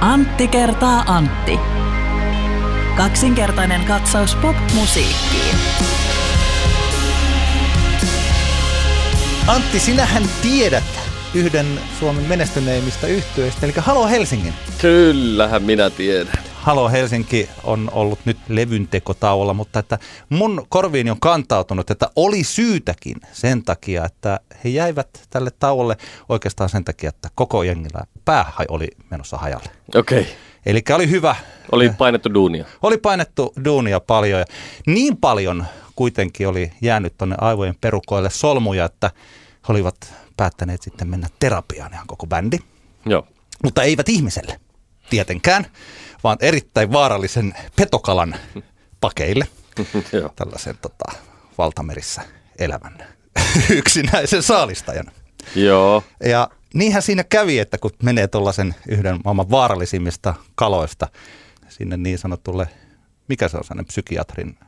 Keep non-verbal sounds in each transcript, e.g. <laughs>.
Antti kertaa Antti. Kaksinkertainen katsaus pop-musiikkiin. Antti, sinähän tiedät yhden Suomen menestyneimmistä yhtyeistä, eli Halo Helsingin. Kyllähän minä tiedän. Halo Helsinki on ollut nyt levyntekotauolla, mutta että mun korviini on kantautunut, että oli syytäkin sen takia, että he jäivät tälle tauolle oikeastaan sen takia, että koko jengillä pää oli menossa hajalle. Okei. Okay. Eli oli hyvä. Oli painettu duunia. Oli painettu duunia paljon ja niin paljon kuitenkin oli jäänyt tuonne aivojen perukoille solmuja, että he olivat päättäneet sitten mennä terapiaan ihan koko bändi. Joo. Mutta eivät ihmiselle tietenkään, vaan erittäin vaarallisen petokalan pakeille. <laughs> Tällaisen tota, valtamerissä elävän <laughs> yksinäisen saalistajan. Joo. Ja niinhän siinä kävi, että kun menee tuollaisen yhden maailman vaarallisimmista kaloista sinne niin sanotulle, mikä se on sellainen psykiatrin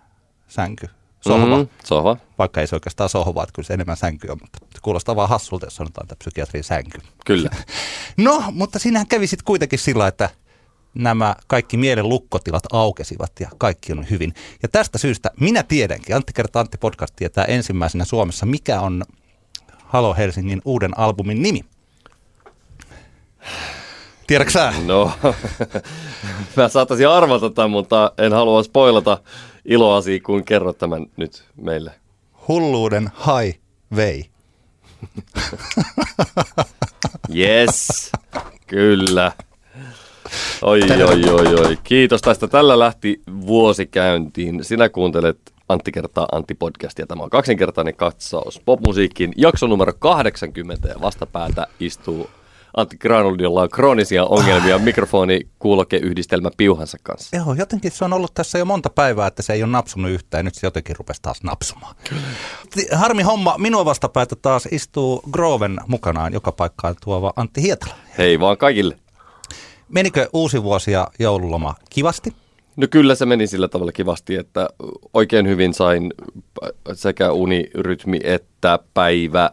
sänky, sohva. Mm, sohva. Vaikka ei se oikeastaan sohva, että kyllä se enemmän sänky on, mutta se kuulostaa vaan hassulta, jos sanotaan, että psykiatrin sänky. Kyllä. <laughs> No, mutta siinähän kävi sitten kuitenkin sillä, että nämä kaikki mielen lukkotilat aukesivat ja kaikki on hyvin. Ja tästä syystä minä tiedänkin, Antti kertaa Antti podcast tietää ensimmäisenä Suomessa, mikä on Halo Helsingin uuden albumin nimi. Tiedätkö sä? No, <laughs> mä saattaisin arvata tämän, mutta en halua spoilata iloasi, kun kerrot tämän nyt meille. Hulluuden highway. Yes, kyllä. Oi, oi, oi, oi. Kiitos tästä. Tällä lähti vuosi käyntiin. Sinä kuuntelet Antti kertaa Antti podcastia. Tämä on kaksinkertainen katsaus popmusiikkiin. Jakso numero 80 ja vastapäätä istuu Antti Granuldi, jolla on kroonisia ongelmia mikrofoni kuulokeyhdistelmä piuhansa kanssa. Joo, jotenkin se on ollut tässä jo monta päivää, että se ei ole napsunut yhtään ja nyt se jotenkin rupesi taas napsumaan. Harmi homma, minua vastapäätä taas istuu Groven mukanaan joka paikkaan tuova Antti Hietala. Hei vaan kaikille. Menikö uusi vuosi ja joululoma kivasti? No kyllä se meni sillä tavalla kivasti, että oikein hyvin sain sekä unirytmi että päivä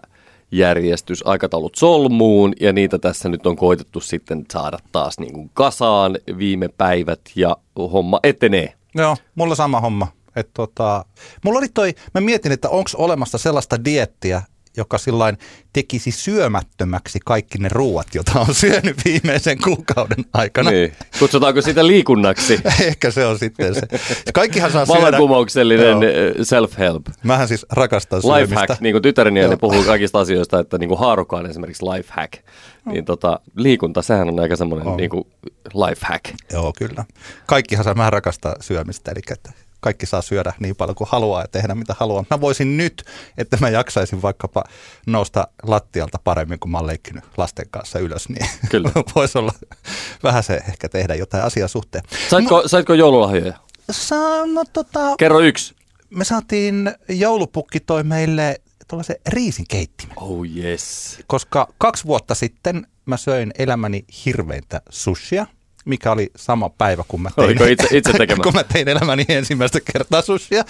järjestys, aikataulut solmuun ja niitä tässä nyt on koitettu sitten saada taas niin kuin kasaan viime päivät ja homma etenee. Joo, mulla sama homma. Et tota, mulla oli toi, mä mietin, että onko olemassa sellaista diettiä, joka sillain tekisi syömättömäksi kaikki ne ruuat, joita on <laughs> syönyt viimeisen kuukauden aikana. Niin. Kutsutaanko sitä liikunnaksi? <laughs> Ehkä se on sitten se. Kaikkihan saa syödä. Vallankumouksellinen eh, self-help. Mähän siis rakastan syömistä. Life hack, niin kuin tytäreni ne puhuu kaikista asioista, että niin kuin haaruka on esimerkiksi life hack. Niin tota, liikunta, sehän on aika semmoinen niin kuin life hack. Joo, kyllä. Kaikkihan saa, mä rakastan syömistä, eli että kaikki saa syödä niin paljon kuin haluaa ja tehdä mitä haluaa. Mä voisin nyt, että mä jaksaisin vaikkapa nousta lattialta paremmin, kun mä oon leikkinyt lasten kanssa ylös, niin Kyllä. <laughs> voisi olla vähän se ehkä tehdä jotain asiaa suhteen. Saitko, no, saitko joululahjoja? Saa, no, tota, Kerro yksi. Me saatiin, joulupukki toi meille tuollaisen riisinkeittimen. Oh yes. Koska kaksi vuotta sitten mä söin elämäni hirveintä sushia mikä oli sama päivä, kun mä tein, itse, itse <laughs> kun mä tein elämäni ensimmäistä kertaa sushia.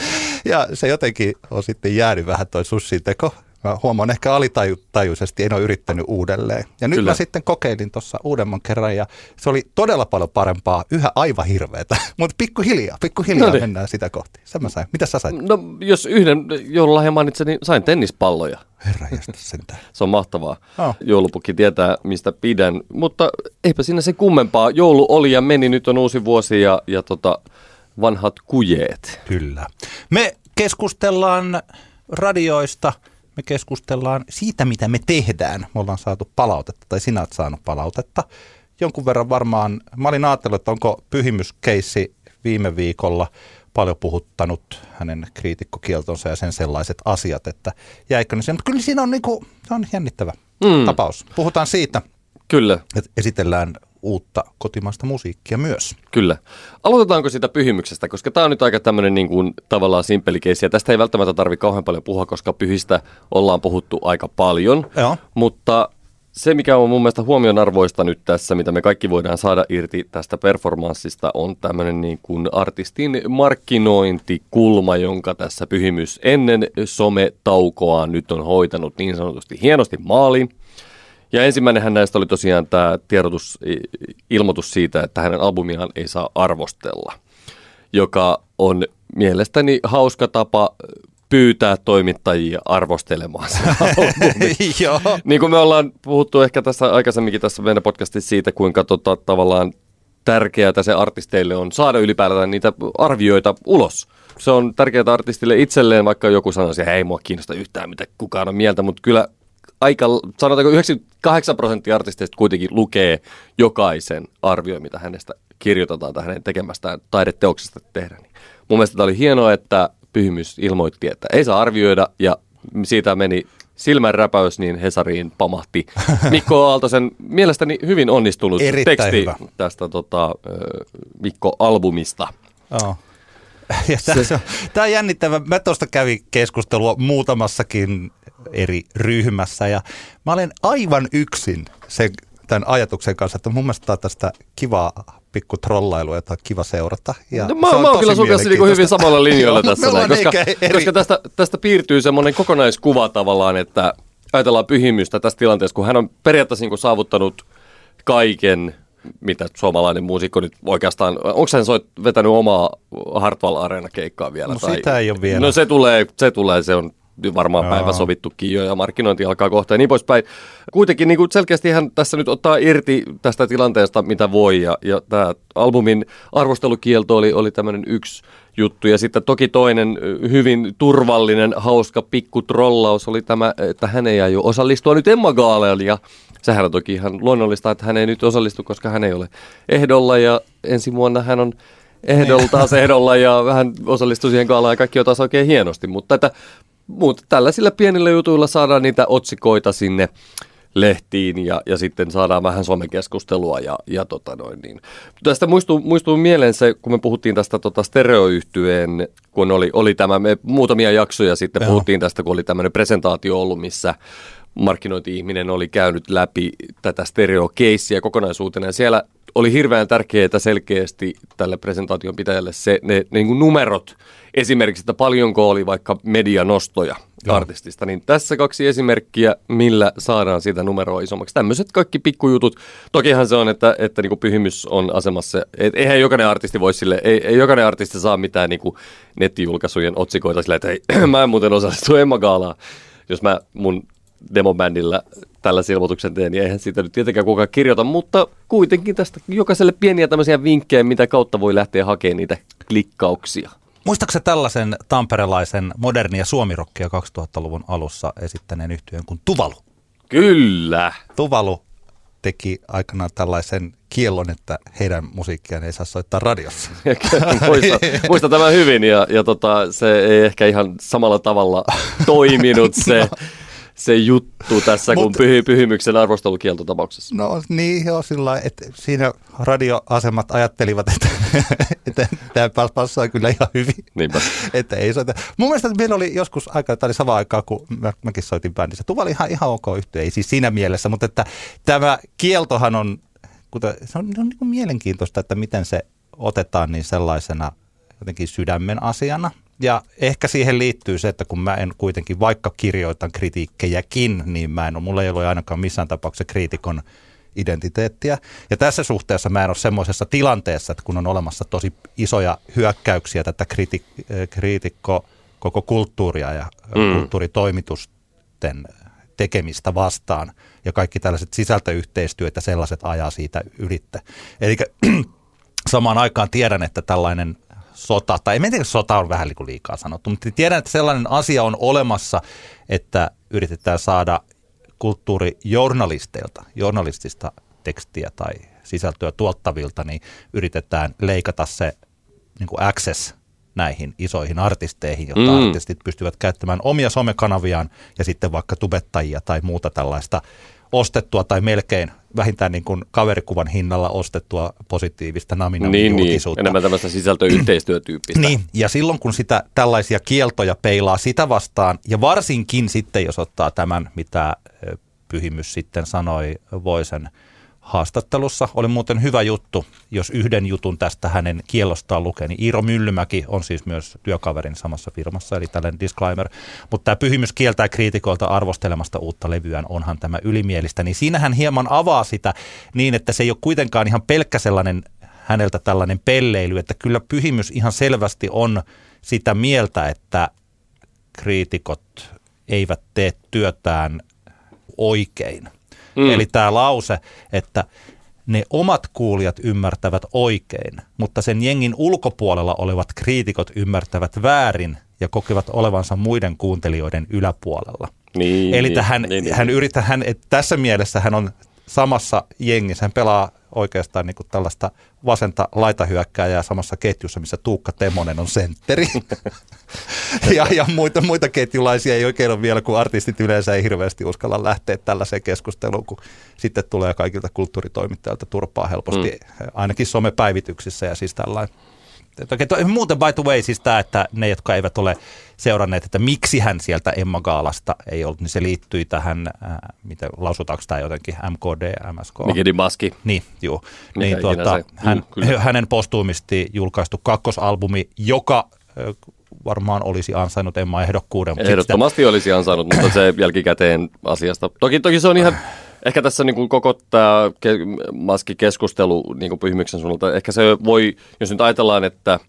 Ja se jotenkin on sitten jäänyt vähän toi sushin teko. Mä huomaan ehkä alitajuisesti, en ole yrittänyt uudelleen. Ja nyt Kyllä. mä sitten kokeilin tuossa uudemman kerran ja se oli todella paljon parempaa, yhä aivan hirveetä. <laughs> Mutta pikkuhiljaa, pikkuhiljaa no niin. mennään sitä kohti. Sen mä sain. Mitä sä sait? No jos yhden joululahjan mainitsen, niin sain tennispalloja. Herra sentään. <laughs> se on mahtavaa. Oh. Joulupukki tietää, mistä pidän. Mutta eipä siinä se kummempaa. Joulu oli ja meni, nyt on uusi vuosi ja, ja tota, vanhat kujeet. Kyllä. Me keskustellaan radioista – me keskustellaan siitä, mitä me tehdään. Me ollaan saatu palautetta, tai sinä olet saanut palautetta. Jonkun verran varmaan, mä olin ajatellut, että onko pyhimyskeissi viime viikolla paljon puhuttanut hänen kriitikkokieltonsa ja sen sellaiset asiat, että jäikö ne sen. Mutta kyllä siinä on, niinku, se on jännittävä mm. tapaus. Puhutaan siitä. Kyllä. Että esitellään uutta kotimaista musiikkia myös. Kyllä. Aloitetaanko sitä pyhimyksestä, koska tämä on nyt aika tämmöinen niin kuin, tavallaan simppelikeisi, ja tästä ei välttämättä tarvitse kauhean paljon puhua, koska pyhistä ollaan puhuttu aika paljon, Joo. mutta se, mikä on mun mielestä huomionarvoista nyt tässä, mitä me kaikki voidaan saada irti tästä performanssista, on tämmöinen niin kuin artistin markkinointikulma, jonka tässä pyhimys ennen sometaukoa nyt on hoitanut niin sanotusti hienosti maaliin. Ja ensimmäinenhän näistä oli tosiaan tämä tiedotus, ilmoitus siitä, että hänen albumiaan ei saa arvostella, joka on mielestäni hauska tapa pyytää toimittajia arvostelemaan sen <laughs> Joo. Niin kuin me ollaan puhuttu ehkä tässä aikaisemminkin tässä meidän podcastissa siitä, kuinka tota, tavallaan tärkeää se artisteille on saada ylipäätään niitä arvioita ulos. Se on tärkeää artistille itselleen, vaikka joku sanoisi, että ei mua kiinnosta yhtään, mitä kukaan on mieltä, mutta kyllä aika, sanotaanko 98 prosenttia artisteista kuitenkin lukee jokaisen arvio, mitä hänestä kirjoitetaan tai hänen tekemästään taideteoksesta tehdä. Niin mun mielestä tämä oli hienoa, että Pyhimys ilmoitti, että ei saa arvioida ja siitä meni silmänräpäys, niin Hesariin pamahti <laughs> Mikko Aaltosen mielestäni hyvin onnistunut Erittäin teksti hyvä. tästä tota, Mikko-albumista. Oh. <laughs> Ja tämä, se... tämä on jännittävä. Mä tuosta kävin keskustelua muutamassakin eri ryhmässä ja mä olen aivan yksin sen, tämän ajatuksen kanssa, että mun mielestä on tästä kivaa pikku trollailua, jota on kiva seurata. Ja no, mä, mä oon kyllä sun kanssa niin hyvin samalla linjoilla <laughs> tässä, näin, koska, eri... koska tästä, tästä piirtyy semmoinen kokonaiskuva tavallaan, että ajatellaan pyhimystä tässä tilanteessa, kun hän on periaatteessa niin saavuttanut kaiken, mitä suomalainen muusikko nyt oikeastaan, onko hän soit vetänyt omaa Hartwall Arena keikkaa vielä? No tai, sitä ei ole vielä. No se tulee, se tulee, se on varmaan päivä sovittukin jo ja markkinointi alkaa kohta ja niin poispäin. Kuitenkin niin kuin selkeästi hän tässä nyt ottaa irti tästä tilanteesta, mitä voi ja, ja tämä albumin arvostelukielto oli, oli tämmöinen yksi juttu. Ja sitten toki toinen hyvin turvallinen, hauska pikku trollaus oli tämä, että hän ei aio osallistua nyt Emma Gaalelle ja sehän on toki ihan luonnollista, että hän ei nyt osallistu, koska hän ei ole ehdolla. Ja ensi vuonna hän on ehdolla taas ehdolla ja vähän osallistui siihen gaalaan ja kaikki on taas oikein hienosti, mutta että mutta tällaisilla pienillä jutuilla saadaan niitä otsikoita sinne lehtiin ja, ja sitten saadaan vähän somekeskustelua ja, ja tota noin niin. Tästä muistuu, muistuu mieleen se, kun me puhuttiin tästä tota stereoyhtyeen, kun oli, oli tämä, me muutamia jaksoja sitten Joo. puhuttiin tästä, kun oli tämmöinen presentaatio ollut, missä markkinointi-ihminen oli käynyt läpi tätä stereokeissiä kokonaisuutena ja siellä oli hirveän tärkeää selkeästi tälle presentaation pitäjälle se, ne, ne niin numerot, esimerkiksi, että paljonko oli vaikka medianostoja Joo. artistista, niin tässä kaksi esimerkkiä, millä saadaan sitä numeroa isommaksi. Tämmöiset kaikki pikkujutut. Tokihan se on, että, että niin kuin pyhimys on asemassa, et eihän jokainen artisti voi sille, ei, ei jokainen artisti saa mitään niin kuin nettijulkaisujen otsikoita sille, että hei, <clears throat> mä en muuten osallistu Emma Gaalaan, jos mä mun demobändillä tällä ilmoituksen teen, niin eihän siitä nyt tietenkään kukaan kirjoita, mutta kuitenkin tästä jokaiselle pieniä tämmöisiä vinkkejä, mitä kautta voi lähteä hakemaan niitä klikkauksia. Muistaaksä tällaisen tamperelaisen modernia suomirokkia 2000-luvun alussa esittäneen yhtyeen kuin Tuvalu? Kyllä. Tuvalu teki aikanaan tällaisen kiellon, että heidän musiikkiaan ei saa soittaa radiossa. <laughs> muista, muista tämän hyvin ja, ja tota, se ei ehkä ihan samalla tavalla toiminut se <laughs> se juttu tässä kuin pyhy, pyhimyksen arvostelukieltotapauksessa. No niin, joo, sillä että siinä radioasemat ajattelivat, että, <laughs> että tämä passaa kyllä ihan hyvin. Niinpä. että ei soita. Mun mielestä meillä oli joskus aika, tämä oli sama aikaa, kun mä, mäkin soitin bändissä. Tuva oli ihan, ihan ok yhtiö, ei siis siinä mielessä, mutta että tämä kieltohan on, kuten, se on, on niin kuin mielenkiintoista, että miten se otetaan niin sellaisena jotenkin sydämen asiana – ja ehkä siihen liittyy se, että kun mä en kuitenkin, vaikka kirjoitan kritiikkejäkin, niin mä en mulla ei ole ainakaan missään tapauksessa kriitikon identiteettiä. Ja tässä suhteessa mä en ole semmoisessa tilanteessa, että kun on olemassa tosi isoja hyökkäyksiä tätä kriti, kriitikko koko kulttuuria ja mm. kulttuuritoimitusten tekemistä vastaan ja kaikki tällaiset sisältöyhteistyöt ja sellaiset ajaa siitä ylitte. Eli <clears throat> samaan aikaan tiedän, että tällainen sota, tai en tiedä, sota on vähän liikaa sanottu, mutta tiedän, että sellainen asia on olemassa, että yritetään saada kulttuurijournalisteilta, journalistista tekstiä tai sisältöä tuottavilta, niin yritetään leikata se niin kuin access näihin isoihin artisteihin, jotta mm. artistit pystyvät käyttämään omia somekanaviaan ja sitten vaikka tubettajia tai muuta tällaista ostettua tai melkein vähintään niin kuin kaverikuvan hinnalla ostettua positiivista naminan niin, niin, enemmän tämmöistä sisältöyhteistyötyyppistä. niin, ja silloin kun sitä tällaisia kieltoja peilaa sitä vastaan, ja varsinkin sitten jos ottaa tämän, mitä Pyhimys sitten sanoi Voisen haastattelussa. Oli muuten hyvä juttu, jos yhden jutun tästä hänen kielostaan lukee, niin Iiro Myllymäki on siis myös työkaverin samassa firmassa, eli tällainen disclaimer. Mutta tämä pyhimys kieltää kriitikoilta arvostelemasta uutta levyään, onhan tämä ylimielistä. Niin siinä hän hieman avaa sitä niin, että se ei ole kuitenkaan ihan pelkkä sellainen häneltä tällainen pelleily, että kyllä pyhimys ihan selvästi on sitä mieltä, että kriitikot eivät tee työtään oikein. Mm. Eli tämä lause, että ne omat kuulijat ymmärtävät oikein, mutta sen jengin ulkopuolella olevat kriitikot ymmärtävät väärin ja kokevat olevansa muiden kuuntelijoiden yläpuolella. Niin, Eli niin, hän, niin, niin. hän yrittää, hän, että tässä mielessä hän on samassa jengissä, hän pelaa oikeastaan niin kuin tällaista vasenta laitahyökkääjää samassa ketjussa, missä Tuukka Temonen on sentteri. <laughs> ja, ja muita, muita ketjulaisia ei oikein ole vielä, kun artistit yleensä ei hirveästi uskalla lähteä tällaiseen keskusteluun, kun sitten tulee kaikilta kulttuuritoimittajilta turpaa helposti, mm. ainakin somepäivityksissä ja siis tällainen. Okei, to, muuten by the way, siis tämä, että ne, jotka eivät ole seuranneet, että miksi hän sieltä Emma Gaalasta ei ollut, niin se liittyi tähän, äh, miten lausutaanko tämä jotenkin, MKD, MSK? Mikedi Maski. Niin. Mikä Niin, tuota, hän, Juu, kyllä. <laughs> hänen postuumisti julkaistu kakkosalbumi, joka ö, varmaan olisi ansainnut Emma ehdokkuuden. sit sitä- Ehdottomasti olisi ansainnut, mutta se jälkikäteen asiasta. Toki, toki se on ihan, ehkä tässä niin kuin koko tämä ke- maskikeskustelu niin kuin pyhimyksen suunnalta, ehkä se voi, jos nyt ajatellaan, että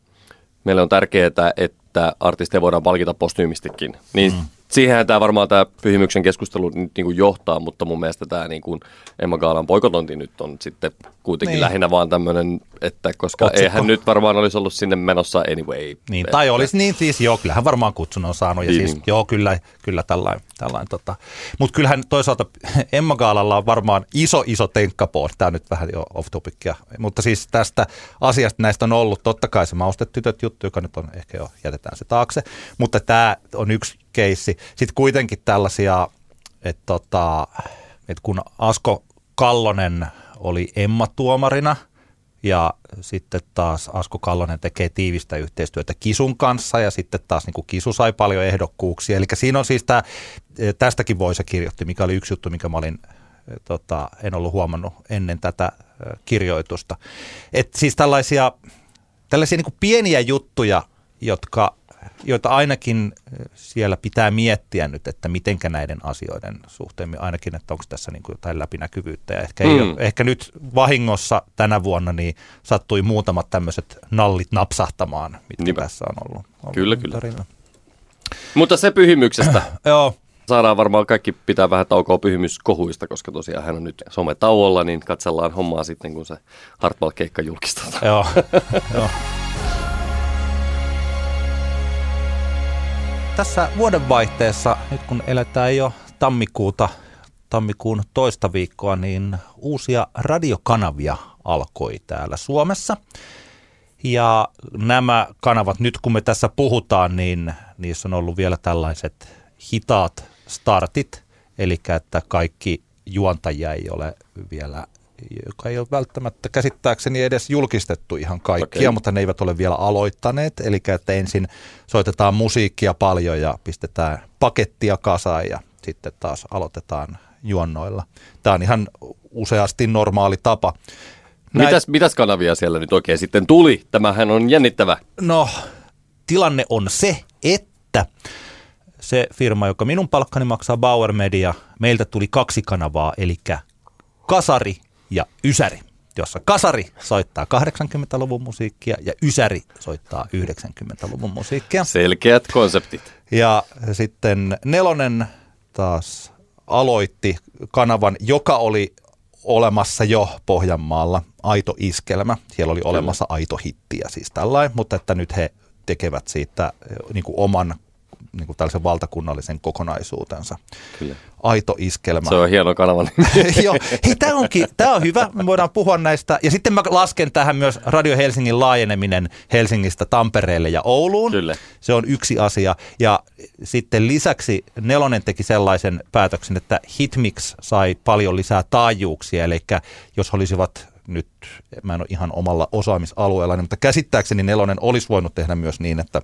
meille on tärkeää, että artisteja voidaan palkita postyymistikin, niin mm. Siihenhän tämä varmaan tämä pyhimyksen keskustelu nyt niin kuin johtaa, mutta mun mielestä tämä niin kuin Emma Gaalan boikotointi nyt on sitten kuitenkin Niin. lähinnä vaan tämmöinen, että koska Otsikko. eihän nyt varmaan olisi ollut sinne menossa anyway. Niin, tai olisi niin siis, joo, kyllähän varmaan kutsunnon saanut, ja Niin, siis, niin. joo, kyllä, kyllä tällainen, tällainen tota. mutta kyllähän toisaalta Emma Gaalalla on varmaan iso, iso tenkkapoon, tämä on nyt vähän jo off topicia, mutta siis tästä asiasta näistä on ollut totta kai se maustetytöt juttu, joka nyt on ehkä jo, jätetään se taakse, mutta tämä on yksi keissi. Sitten kuitenkin tällaisia, että tota, että kun Asko Kallonen oli Emma-tuomarina, ja sitten taas Asko Kallonen tekee tiivistä yhteistyötä Kisun kanssa ja sitten taas niin kuin Kisu sai paljon ehdokkuuksia. Eli siinä on siis tämä, tästäkin voi se kirjoitti, mikä oli yksi juttu, mikä mä olin, tota, en ollut huomannut ennen tätä kirjoitusta. Et siis tällaisia, tällaisia niin kuin pieniä juttuja, jotka, joita ainakin eh, siellä pitää miettiä nyt, että mitenkä näiden asioiden suhteen, ainakin, että onko tässä niin kuin jotain läpinäkyvyyttä. Ja ehkä, mm. ei ole, ehkä nyt vahingossa tänä vuonna niin sattui muutamat tämmöiset nallit napsahtamaan, mitkä Niinpä. tässä on ollut. ollut Kyllä, kyllä. tarina. Mutta se pyhimyksestä. <clears throat> Joo, Saadaan varmaan kaikki pitää vähän taukoa pyhimyskohuista, koska tosiaan hän on nyt sometauolla, niin katsellaan hommaa sitten, kun se Hartwell-keikka julkistetaan. joo, <laughs> joo. Tässä vuodenvaihteessa, nyt kun eletään jo tammikuuta, tammikuun toista viikkoa, niin uusia radiokanavia alkoi täällä Suomessa. Ja nämä kanavat, nyt kun me tässä puhutaan, niin niissä on ollut vielä tällaiset hitaat startit, eli että kaikki juontajia ei ole vielä, joka ei ole välttämättä käsittääkseni edes julkistettu ihan kaikkia, Okei. mutta ne eivät ole vielä aloittaneet. Eli että ensin soitetaan musiikkia paljon ja pistetään pakettia kasaan ja sitten taas aloitetaan juonnoilla. Tämä on ihan useasti normaali tapa. Näin- Mitäs, mitäs kanavia siellä nyt oikein sitten tuli? Tämähän on jännittävä. No, tilanne on se, että se firma, joka minun palkkani maksaa Bauer Media, meiltä tuli kaksi kanavaa, eli Kasari ja Ysäri, jossa Kasari soittaa 80-luvun musiikkia ja Ysäri soittaa 90-luvun musiikkia. Selkeät konseptit. Ja sitten Nelonen taas aloitti kanavan, joka oli olemassa jo Pohjanmaalla, Aito Iskelmä. Siellä oli olemassa Aito Hittiä siis tällainen, mutta että nyt he tekevät siitä eh, niin kuin oman niin kuin tällaisen valtakunnallisen kokonaisuutensa. Kyllä. Aito Iskelmä. Se on hieno kanava. <laughs> Joo, hei, tämä onkin, tämä on hyvä, me voidaan puhua näistä. Ja sitten mä lasken tähän myös Radio Helsingin laajeneminen Helsingistä Tampereelle ja Ouluun. Kyllä. Se on yksi asia. Ja sitten lisäksi Nelonen teki sellaisen päätöksen, että Hitmix sai paljon lisää taajuuksia, eli jos olisivat nyt, mä en ole ihan omalla osaamisalueellani, mutta käsittääkseni Nelonen olisi voinut tehdä myös niin, että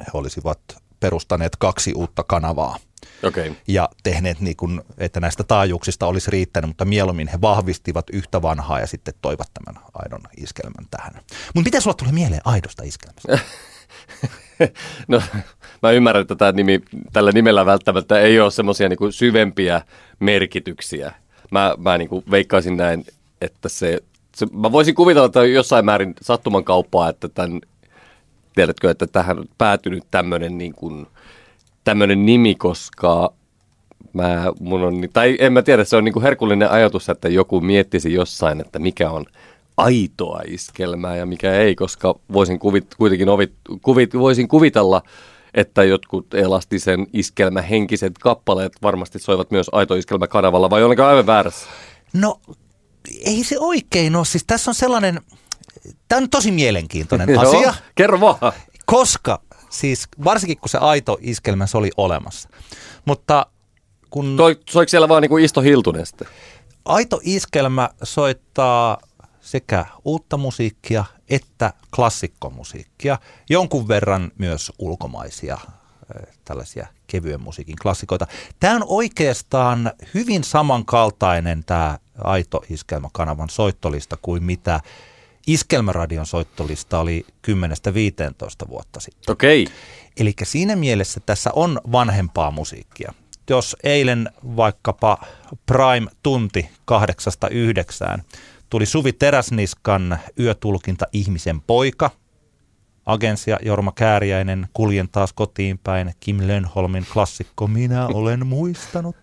he olisivat perustaneet kaksi uutta kanavaa. Okei. ja tehneet niin kuin, että näistä taajuuksista olisi riittänyt, mutta mieluummin he vahvistivat yhtä vanhaa ja sitten toivat tämän aidon iskelmän tähän. Mutta miten sulla tulee mieleen aidosta iskelmästä? <laughs> No, mä ymmärrän, että tämä nimi, tällä nimellä välttämättä ei ole semmoisia niin syvempiä merkityksiä. Mä, mä niin kuin veikkaisin näin, että se, se, mä voisin kuvitella, että jossain määrin sattuman kauppaa, että tämän, tiedätkö, että tähän on päätynyt tämmöinen niin nimi, koska mä, mun on, tai en mä tiedä, se on niin kuin herkullinen ajatus, että joku miettisi jossain, että mikä on aitoa iskelmää ja mikä ei, koska voisin kuvit, kuitenkin ovit, kuvit, voisin kuvitella, että jotkut elastisen iskelmä henkiset kappaleet varmasti soivat myös aito iskelmä kanavalla, vai olenko aivan väärässä? No ei se oikein ole. Siis tässä on sellainen, tämä on tosi mielenkiintoinen asia, Joo, kerro vaan. koska siis varsinkin kun se aito iskelmä se oli olemassa. Mutta kun Toi, soiko siellä vaan niinku Isto Hiltunen sitten? aito iskelmä soittaa sekä uutta musiikkia että klassikkomusiikkia, jonkun verran myös ulkomaisia tällaisia kevyen musiikin klassikoita. Tämä on oikeastaan hyvin samankaltainen tämä Aito Iskelmäkanavan soittolista kuin mitä Iskelmäradion soittolista oli 10-15 vuotta sitten. Okei. Eli siinä mielessä tässä on vanhempaa musiikkia. Jos eilen vaikkapa Prime-tunti kahdeksasta yhdeksään tuli Suvi Teräsniskan yötulkinta Ihmisen poika, Agensia Jorma Kääriäinen, Kuljen taas kotiin päin, Kim Lönholmin klassikko Minä olen muistanut,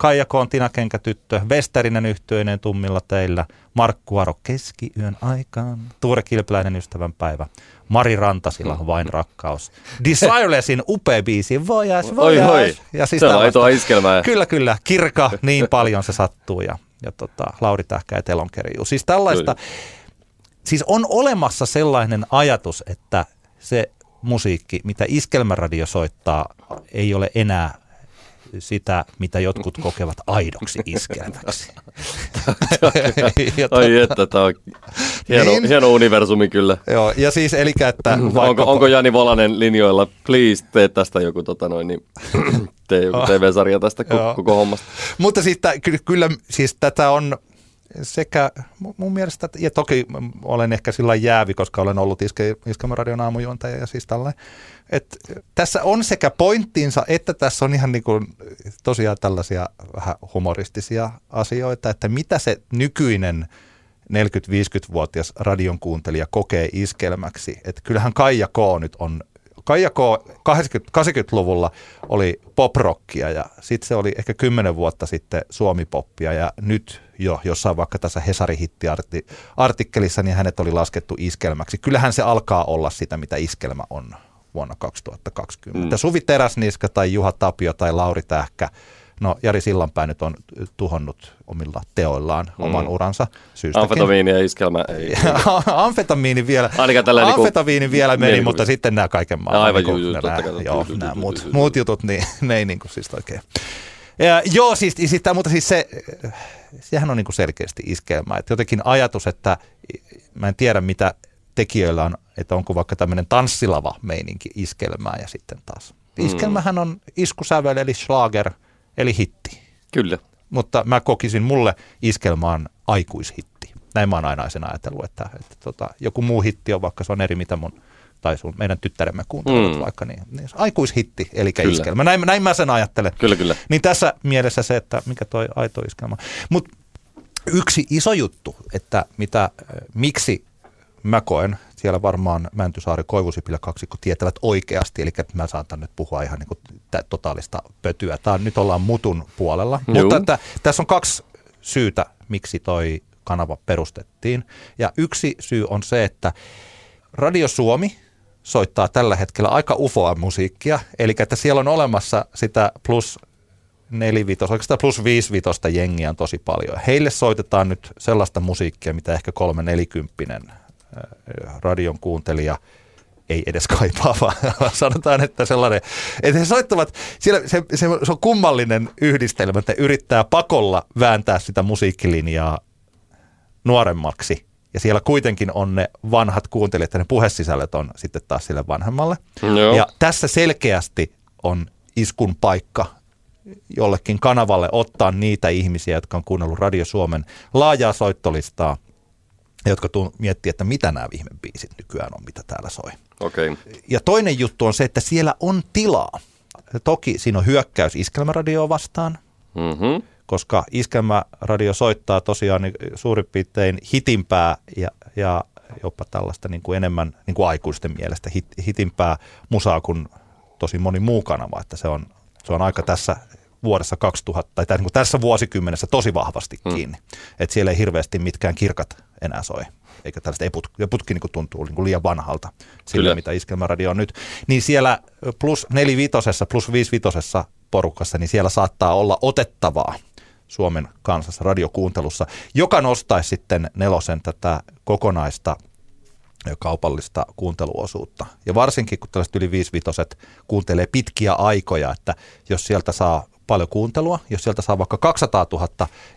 Kaija Koon Tina Kenkätyttö, Westerinen yhtyöinen tummilla teillä, Markku Aro Keskiyön aikaan, Tuure Kilpeläinen ystävän päivä, Mari Rantasilla Vain rakkaus, Desirelessin upea biisi Voyage, Oi, Voyage. oi. Ja siis Se on iskelmää. Kyllä, kyllä. Kirka, niin paljon se sattuu ja, ja tota, Lauri Tähkä ja Telonkerjuu. Siis tällaista, siis on olemassa sellainen ajatus, että se musiikki, mitä Iskelmäradio soittaa, ei ole enää sitä, mitä jotkut kokevat aidoksi iskelmäksi. Ai että, tämä on hieno, Niin. hieno universumi kyllä. Joo, ja siis eli että Vaikka... Onko, onko Jani Volanen linjoilla? Please, tee tästä joku, tota noin, niin, tee joku TV-sarja tästä koko, koko hommasta. Mutta siis tä, kyllä siis tätä on sekä mu- mun mielestä, ja toki olen ehkä sillä jäävi, koska olen ollut iske, Iskelmäradion aamujuontaja ja siis tällainen. Et tässä on sekä pointtinsa, että tässä on ihan niin kuin, tosiaan tällaisia vähän humoristisia asioita, että mitä se nykyinen 40-50-vuotias radion kuuntelija kokee iskelmäksi. Että kyllähän Kaija K. nyt on Kaija K. 80, 80-luvulla oli poprockia ja sitten se oli ehkä 10 vuotta sitten suomipoppia ja nyt jo jossain vaikka tässä Hesari artikkelissa niin hänet oli laskettu iskelmäksi. Kyllähän se alkaa olla sitä, mitä iskelmä on vuonna 2020. Mm. Suvi Teräsniska tai Juha Tapio tai Lauri Tähkä, no Jari Sillanpää nyt on tuhonnut omilla teoillaan mm. oman uransa syystäkin. Amfetamiini ja iskelmä ei. <laughs> Amfetamiini vielä, Ainakaan tällä niinku- amfetamiini vielä meni, mutta sitten nämä kaiken maailman. Aivan, niinku, juu, nämä- Joo, nämä muut, muut jutut, niin ne ei niinku siis oikein. Ja, joo, siis, siis tää, mutta siis se, sehän on niinku selkeästi iskelmä. Et jotenkin ajatus, että mä en tiedä mitä tekijöillä on, että onko vaikka tämmöinen tanssilava meininki iskelmää ja sitten taas. Iskelmähän on iskusävel eli schlager eli hitti. Kyllä. Mutta mä kokisin, mulle iskelma on aikuishitti. Näin mä oon aina sen ajatellut, että, että tota, joku muu hitti on, vaikka se on eri mitä mun tai sun, meidän tyttäremme kuuntelevat Mm. vaikka, niin, niin aikuishitti, eli Kyllä. iskelmä. Näin, näin mä sen ajattelen. Kyllä, kyllä. Niin tässä mielessä se, että mikä toi aito iskelmä. Mutta yksi iso juttu, että mitä, äh, miksi mä koen, siellä varmaan Mäntysaari Koivusipilä kaksikko tietävät oikeasti, eli että mä saatan nyt puhua ihan niin kuin tä- totaalista pötyä. Tää on, nyt ollaan mutun puolella, Juu. mutta että, tässä on kaksi syytä, miksi toi kanava perustettiin. Ja yksi syy on se, että Radio Suomi soittaa tällä hetkellä aika ufoa musiikkia, eli että siellä on olemassa sitä plus nelivitos, oikeastaan plus viisivitosta jengiä on tosi paljon. Heille soitetaan nyt sellaista musiikkia, mitä ehkä kolme nelikymppinen radion kuuntelija ei edes kaipaa, vaan <laughs> sanotaan, että sellainen, että he soittavat, siellä se, se, se on kummallinen yhdistelmä, että yrittää pakolla vääntää sitä musiikkilinjaa nuoremmaksi. Ja siellä kuitenkin on ne vanhat kuuntelijat ja ne puhesisällöt on sitten taas sille vanhemmalle. Joo. Ja tässä selkeästi on iskun paikka jollekin kanavalle ottaa niitä ihmisiä, jotka on kuunnellut Radio Suomen laajaa soittolistaa, jotka tuu, miettii, että mitä nämä biisit nykyään on, mitä täällä soi. Okei. Ja toinen juttu on se, että siellä on tilaa. Toki siinä on hyökkäys iskelmäradioa vastaan, Mm-hmm. koska iskelmäradio soittaa tosiaan niin suurin piirtein hitimpää ja, ja jopa tällaista niin kuin enemmän niin kuin aikuisten mielestä hit, hitimpää musaa kuin tosi moni muu kanava, että se on, se on aika tässä vuodessa 2000, tai niin kuin tässä vuosikymmenessä tosi vahvasti kiinni. Mm. Että siellä ei hirveästi mitkään kirkat enää soi, eikä tällaiset eput, eputkin niin kuin tuntuu niin kuin liian vanhalta sillä, Kyllä. mitä iskelmäradio on nyt. Niin siellä plus nelivitosessa, plus viisivitosessa porukassa, niin siellä saattaa olla otettavaa Suomen kansassa radiokuuntelussa, joka nostaisi sitten nelosen tätä kokonaista kaupallista kuunteluosuutta. Ja varsinkin, kun tällaiset yli viisivitoset kuuntelee pitkiä aikoja, että jos sieltä saa paljon kuuntelua, jos sieltä saa vaikka 200 000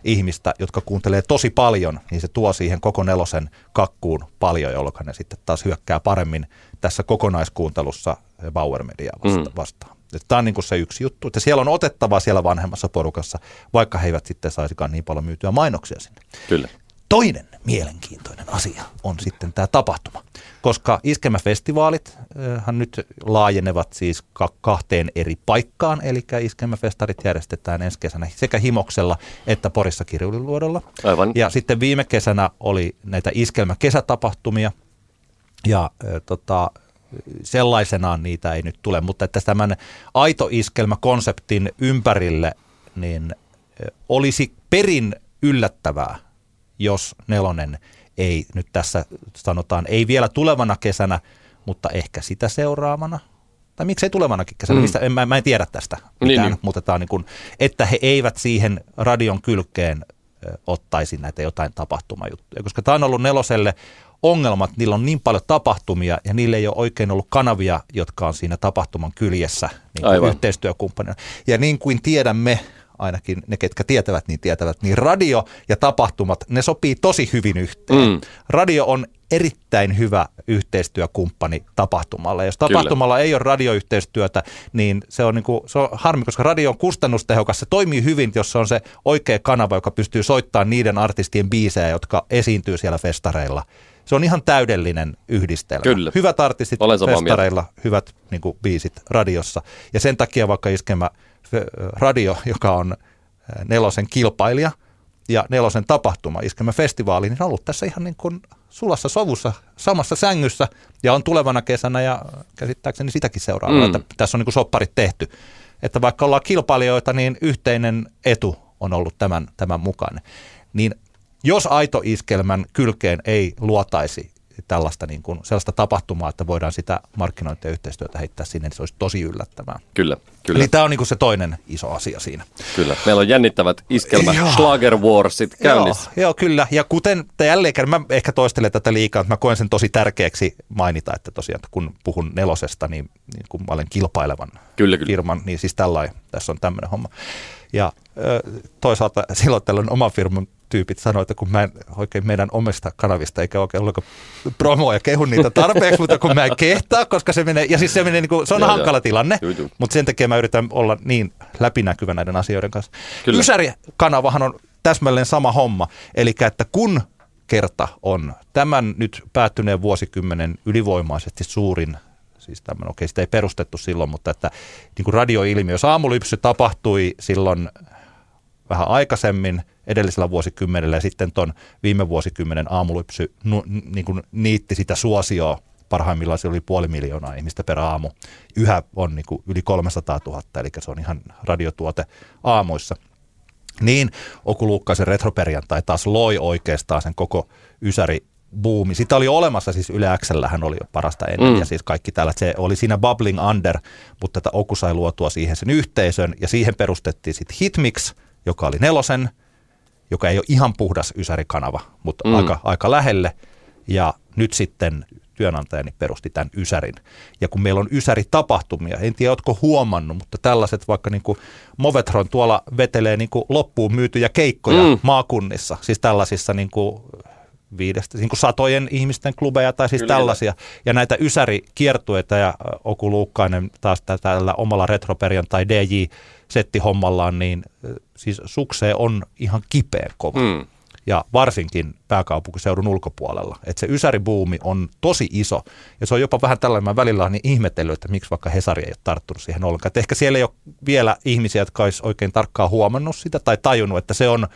ihmistä, jotka kuuntelee tosi paljon, niin se tuo siihen koko nelosen kakkuun paljon, jolloin ne sitten taas hyökkää paremmin tässä kokonaiskuuntelussa Bauer Mediaa vasta- Mm. vastaan. Tämä on niin kuin se yksi juttu, että siellä on otettavaa siellä vanhemmassa porukassa, vaikka he eivät sitten saisikaan niin paljon myytyä mainoksia sinne. Kyllä. Toinen mielenkiintoinen asia on sitten tämä tapahtuma, koska Iskelmäfestivaalit äh, hän nyt laajenevat siis ka- kahteen eri paikkaan, eli Iskelmäfestarit järjestetään ensi kesänä sekä Himoksella että Porissa Kirjuliluodolla. Aivan. Ja sitten viime kesänä oli näitä Iskelmäkesätapahtumia, ja äh, tota, sellaisenaan niitä ei nyt tule, mutta että tämän aito iskelmäkonseptin ympärille niin ö, olisi perin yllättävää, jos nelonen ei nyt tässä sanotaan, ei vielä tulevana kesänä, mutta ehkä sitä seuraavana. Tai miksei tulevanakin kesänä, Mm. mistä, en, mä, mä en tiedä tästä Niin, mitään, niin. mutta tämä on niin kuin, että he eivät siihen radion kylkeen ö, ottaisi näitä jotain tapahtumajuttuja, koska tämä on ollut neloselle ongelmat, niillä on niin paljon tapahtumia ja niillä ei ole oikein ollut kanavia, jotka on siinä tapahtuman kyljessä niin Aivan. yhteistyökumppanina. Ja niin kuin tiedämme, ainakin ne, ketkä tietävät, niin tietävät, niin radio ja tapahtumat, ne sopii tosi hyvin yhteen. Mm. Radio on erittäin hyvä yhteistyökumppani tapahtumalle. Jos tapahtumalla ei ole radioyhteistyötä, niin se on, niin kuin, se on harmi, koska radio on kustannustehokas. Se toimii hyvin, jos se on se oikea kanava, joka pystyy soittamaan niiden artistien biisejä, jotka esiintyy siellä festareilla. Se on ihan täydellinen yhdistelmä. Kyllä. Hyvät artistit samaa mieltä. festareilla, hyvät niin kuin, biisit radiossa. Ja sen takia vaikka iskemä radio, joka on äh, nelosen kilpailija ja nelosen tapahtuma, iskemä festivaali, niin on ollut tässä ihan niin kuin sulassa sovussa samassa sängyssä ja on tulevana kesänä ja käsittääkseni sitäkin seuraavaa, Mm. mm. että tässä on niin kuin sopparit tehty. Että vaikka ollaan kilpailijoita, niin yhteinen etu on ollut tämän, tämän mukainen. Niin jos aito iskelmän kylkeen ei luotaisi tällaista niin kuin, sellaista tapahtumaa, että voidaan sitä markkinointia ja yhteistyötä heittää sinne, niin se olisi tosi yllättävää. Kyllä, kyllä, Eli tämä on niin kuin se toinen iso asia siinä. kyllä. Meillä on jännittävät iskelmä Joo. Schlager Warsit käynnissä. Joo, joo, kyllä. Ja kuten te jälleen kerran, mä ehkä toistelen tätä liikaa, mutta mä koen sen tosi tärkeäksi mainita, että tosiaan että kun puhun nelosesta, niin, niin kun mä olen kilpailevan Kyllä, kyllä. firman, niin siis tällainen, tässä on tämmöinen homma. Ja toisaalta silloin tällöin oman firman tyypit sanoivat, että kun mä en oikein meidän omista kanavista eikä oikein ollenkaan promoa ja kehu niitä tarpeeksi, mutta kun mä en kehtaa, koska se menee, ja siis se menee, niin kuin, se on Joo, hankala joo. tilanne, Juu, juu. mutta sen takia mä yritän olla niin läpinäkyvä näiden asioiden kanssa. Kyllä. Ysäri-kanavahan on täsmälleen sama homma, eli että kun kerta on tämän nyt päättyneen vuosikymmenen ylivoimaisesti suurin, siis tämmöinen, okei sitä ei perustettu silloin, mutta että niin kuin radioilmiö, jos aamulypsy tapahtui silloin vähän aikaisemmin edellisellä vuosikymmenellä ja sitten ton viime vuosikymmenen aamulypsy nu, niin kuin niitti sitä suosioa. Parhaimmillaan se oli puoli miljoonaa ihmistä per aamu. Yhä on niin kuin yli 300 000, eli se on ihan radiotuote aamuissa. Niin Oku Luukkaisen retroperjantai taas loi oikeastaan sen koko Ysäri buumi. Sitä oli olemassa, siis Yle Xllähän oli jo parasta ennen, mm. ja siis kaikki täällä, se oli siinä bubbling under, mutta tätä Oku sai luotua siihen sen yhteisön, ja siihen perustettiin sitten Hitmix, joka oli nelosen, joka ei ole ihan puhdas Ysäri-kanava, mutta Mm. aika, aika lähelle, ja nyt sitten työnantajani perusti tämän Ysärin. Ja kun meillä on Ysäri-tapahtumia, en tiedä, oletko huomannut, mutta tällaiset vaikka niin kuin Movetron tuolla vetelee niin kuin loppuun myytyjä keikkoja Mm. maakunnissa, siis tällaisissa niin kuin viidestä, niin kuin satojen ihmisten klubeja tai siis Kyllä. Tällaisia. Ja näitä Ysäri-kiertueita ja Oku Luukkainen taas tä- tällä omalla retroperjantai DJ settihommallaan, niin ö, siis suksee on ihan kipeä kova. Mm. Ja varsinkin pääkaupunkiseudun ulkopuolella. Että se ysäribuumi on tosi iso. Ja se on jopa vähän tällainen, mä välillä niin ihmetellyt, että miksi vaikka Hesari ei ole tarttunut siihen ollenkaan. Että ehkä siellä ei ole vielä ihmisiä, jotka olisi oikein tarkkaan huomannut sitä tai tajunnut, että se on,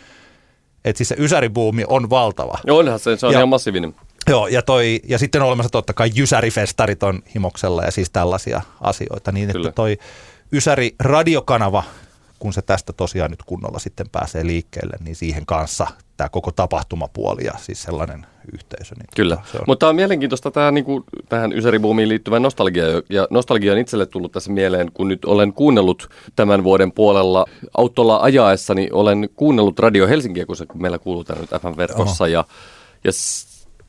että siis se ysäribuumi on valtava. Ja onhan se, se on Ja- ihan massiivinen. Joo, ja, toi, ja sitten on olemassa totta kai Jysärifestarit on himoksella ja siis tällaisia asioita. Niin, Kyllä. että toi Ysäri radiokanava, kun se tästä tosiaan nyt kunnolla sitten pääsee liikkeelle, niin siihen kanssa tämä koko tapahtumapuoli ja siis sellainen yhteisö. Niin Kyllä, tota, se on, mutta on mielenkiintoista tämä, niin kuin, tähän Ysäribuumiin liittyvä nostalgia, ja nostalgia on itselle tullut tässä mieleen, kun nyt olen kuunnellut tämän vuoden puolella autolla ajaessani, olen kuunnellut Radio Helsinkiä, kun se meillä kuuluu täällä nyt FM-verkossa, ja, ja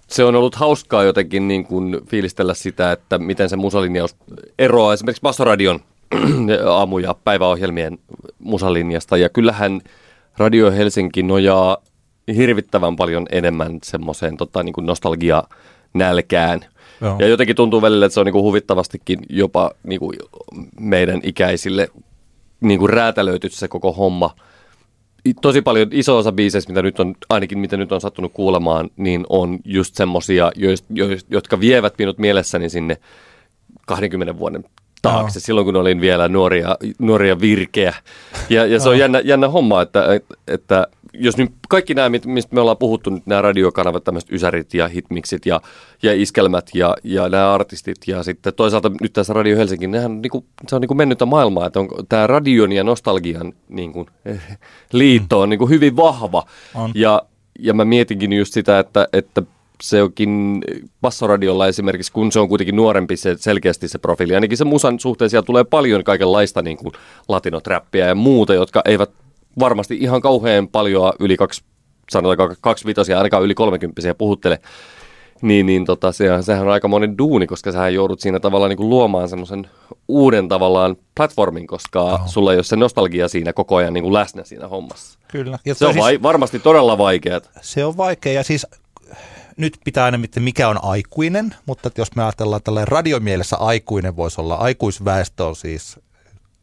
se on ollut hauskaa jotenkin niin kuin fiilistellä sitä, että miten se musalinjaus eroaa esimerkiksi Bassoradion <clears throat> aamu- ja päiväohjelmien musalinjasta, ja kyllähän Radio Helsinki nojaa hirvittävän paljon enemmän semmoiseen tota, niin nostalgia nälkään. Joo. Ja jotenkin tuntuu välillä, että se on niin kuin huvittavastikin jopa niin kuin meidän ikäisille niin kuin räätälöity se koko homma. Tosi paljon iso osa biiseistä, mitä nyt on, ainakin mitä nyt on sattunut kuulemaan, niin on just semmosia, joist, joist, jotka vievät minut mielessäni sinne 20 vuoden taakse, Joo. silloin kun olin vielä nuoria, nuoria virkeä. Ja, ja se on jännä, jännä homma, että, että jos nyt kaikki nämä, mit- mistä me ollaan puhuttu nyt, nämä radiokanavat, tämmöiset ysärit ja hitmiksit ja, ja iskelmät ja, ja nämä artistit ja sitten toisaalta nyt tässä Radio Helsinki, nehän niinku, se on niinku mennyttä maailmaa, että on, tämä radion ja nostalgian niinku, eh, liitto on niinku hyvin vahva. On. Ja, ja mä mietinkin just sitä, että, että se onkin Bassoradiolla esimerkiksi, kun se on kuitenkin nuorempi se, selkeästi se profiili, ainakin se musan suhteen siellä tulee paljon kaikenlaista niin kuin latinotrappia ja muuta, jotka eivät varmasti ihan kauhean paljon yli kaksi, sanotaanko kaksi vitosia, ainakaan yli kolmekymppisiä puhuttele. Niin, niin tota, sehän, sehän on aika monen duuni, koska sähän joudut siinä tavallaan niin kuin luomaan semmoisen uuden tavallaan platformin, koska oh. sulla ei ole se nostalgia siinä koko ajan niin kuin läsnä siinä hommassa. kyllä. Ja Se on siis, vai, varmasti todella vaikeaa. se on vaikea ja siis nyt pitää aina miettiä, mikä on aikuinen, mutta että jos me ajatellaan tällä radiomielessä aikuinen voisi olla, aikuisväestö on siis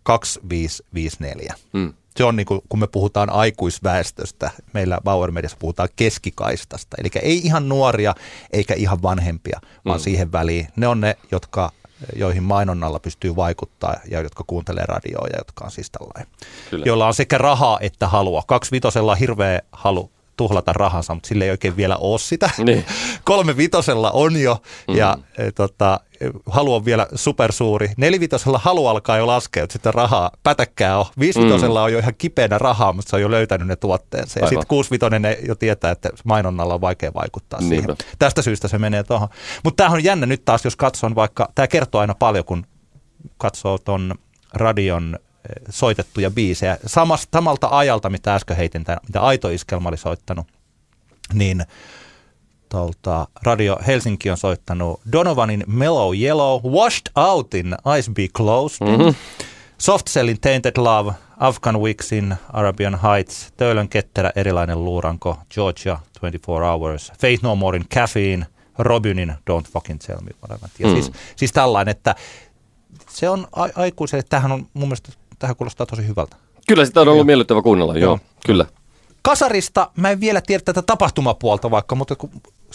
2554. Mm. Se on niin kuin, kun me puhutaan aikuisväestöstä, meillä Bauer Mediassa puhutaan keskikaistasta. Eli ei ihan nuoria eikä ihan vanhempia, vaan Mm. siihen väliin. Ne on ne, jotka, joihin mainonnalla pystyy vaikuttaa ja jotka kuuntelee radioa ja jotka on siis tällainen. Kyllä. Joilla on sekä rahaa että halua. Kaksi vitosella on hirveä halu tuhlata rahansa, mutta sille ei oikein vielä ole sitä. Niin. <laughs> Kolme vitosella on jo ja e, tota, e, halu on vielä supersuuri. Nelivitosella halu alkaa jo laskea, että sitten rahaa pätäkkää on. Viisivitosella on jo ihan kipeänä rahaa, mutta se on jo löytänyt ne tuotteensa. Ja Aivan. sitten kuusivitonen ne jo tietää, että mainonnalla on vaikea vaikuttaa Niinpä. siihen. Tästä syystä se menee tuohon. Mutta tämähän on jännä nyt taas, jos katson vaikka, tämä kertoo aina paljon, kun katsoo ton radion soitettuja biisejä. Samasta, samalta ajalta, mitä äsken heitin, tämän, mitä Aito Iskelma oli soittanut, niin tuolta Radio Helsinki on soittanut Donovanin Mellow Yellow, Washed Outin Eyes Be Closed, mm-hmm. Soft Cellin Tainted Love, Afghan Wixin Arabian Heights, Töölön ketterä erilainen luuranko, Georgia 24 Hours, Faith No Morein Caffeine, Robynin Don't Fucking Tell Me Whatever. Ja Mm. siis, siis tällainen, että se on a- aikuiselle, tähän on mun mielestä, tähän kuulostaa tosi hyvältä. Kyllä sitä on ollut miellyttävä kuunnella, joo, Joo. kyllä. Kasarista mä en vielä tiedä tätä tapahtumapuolta vaikka, mutta kun,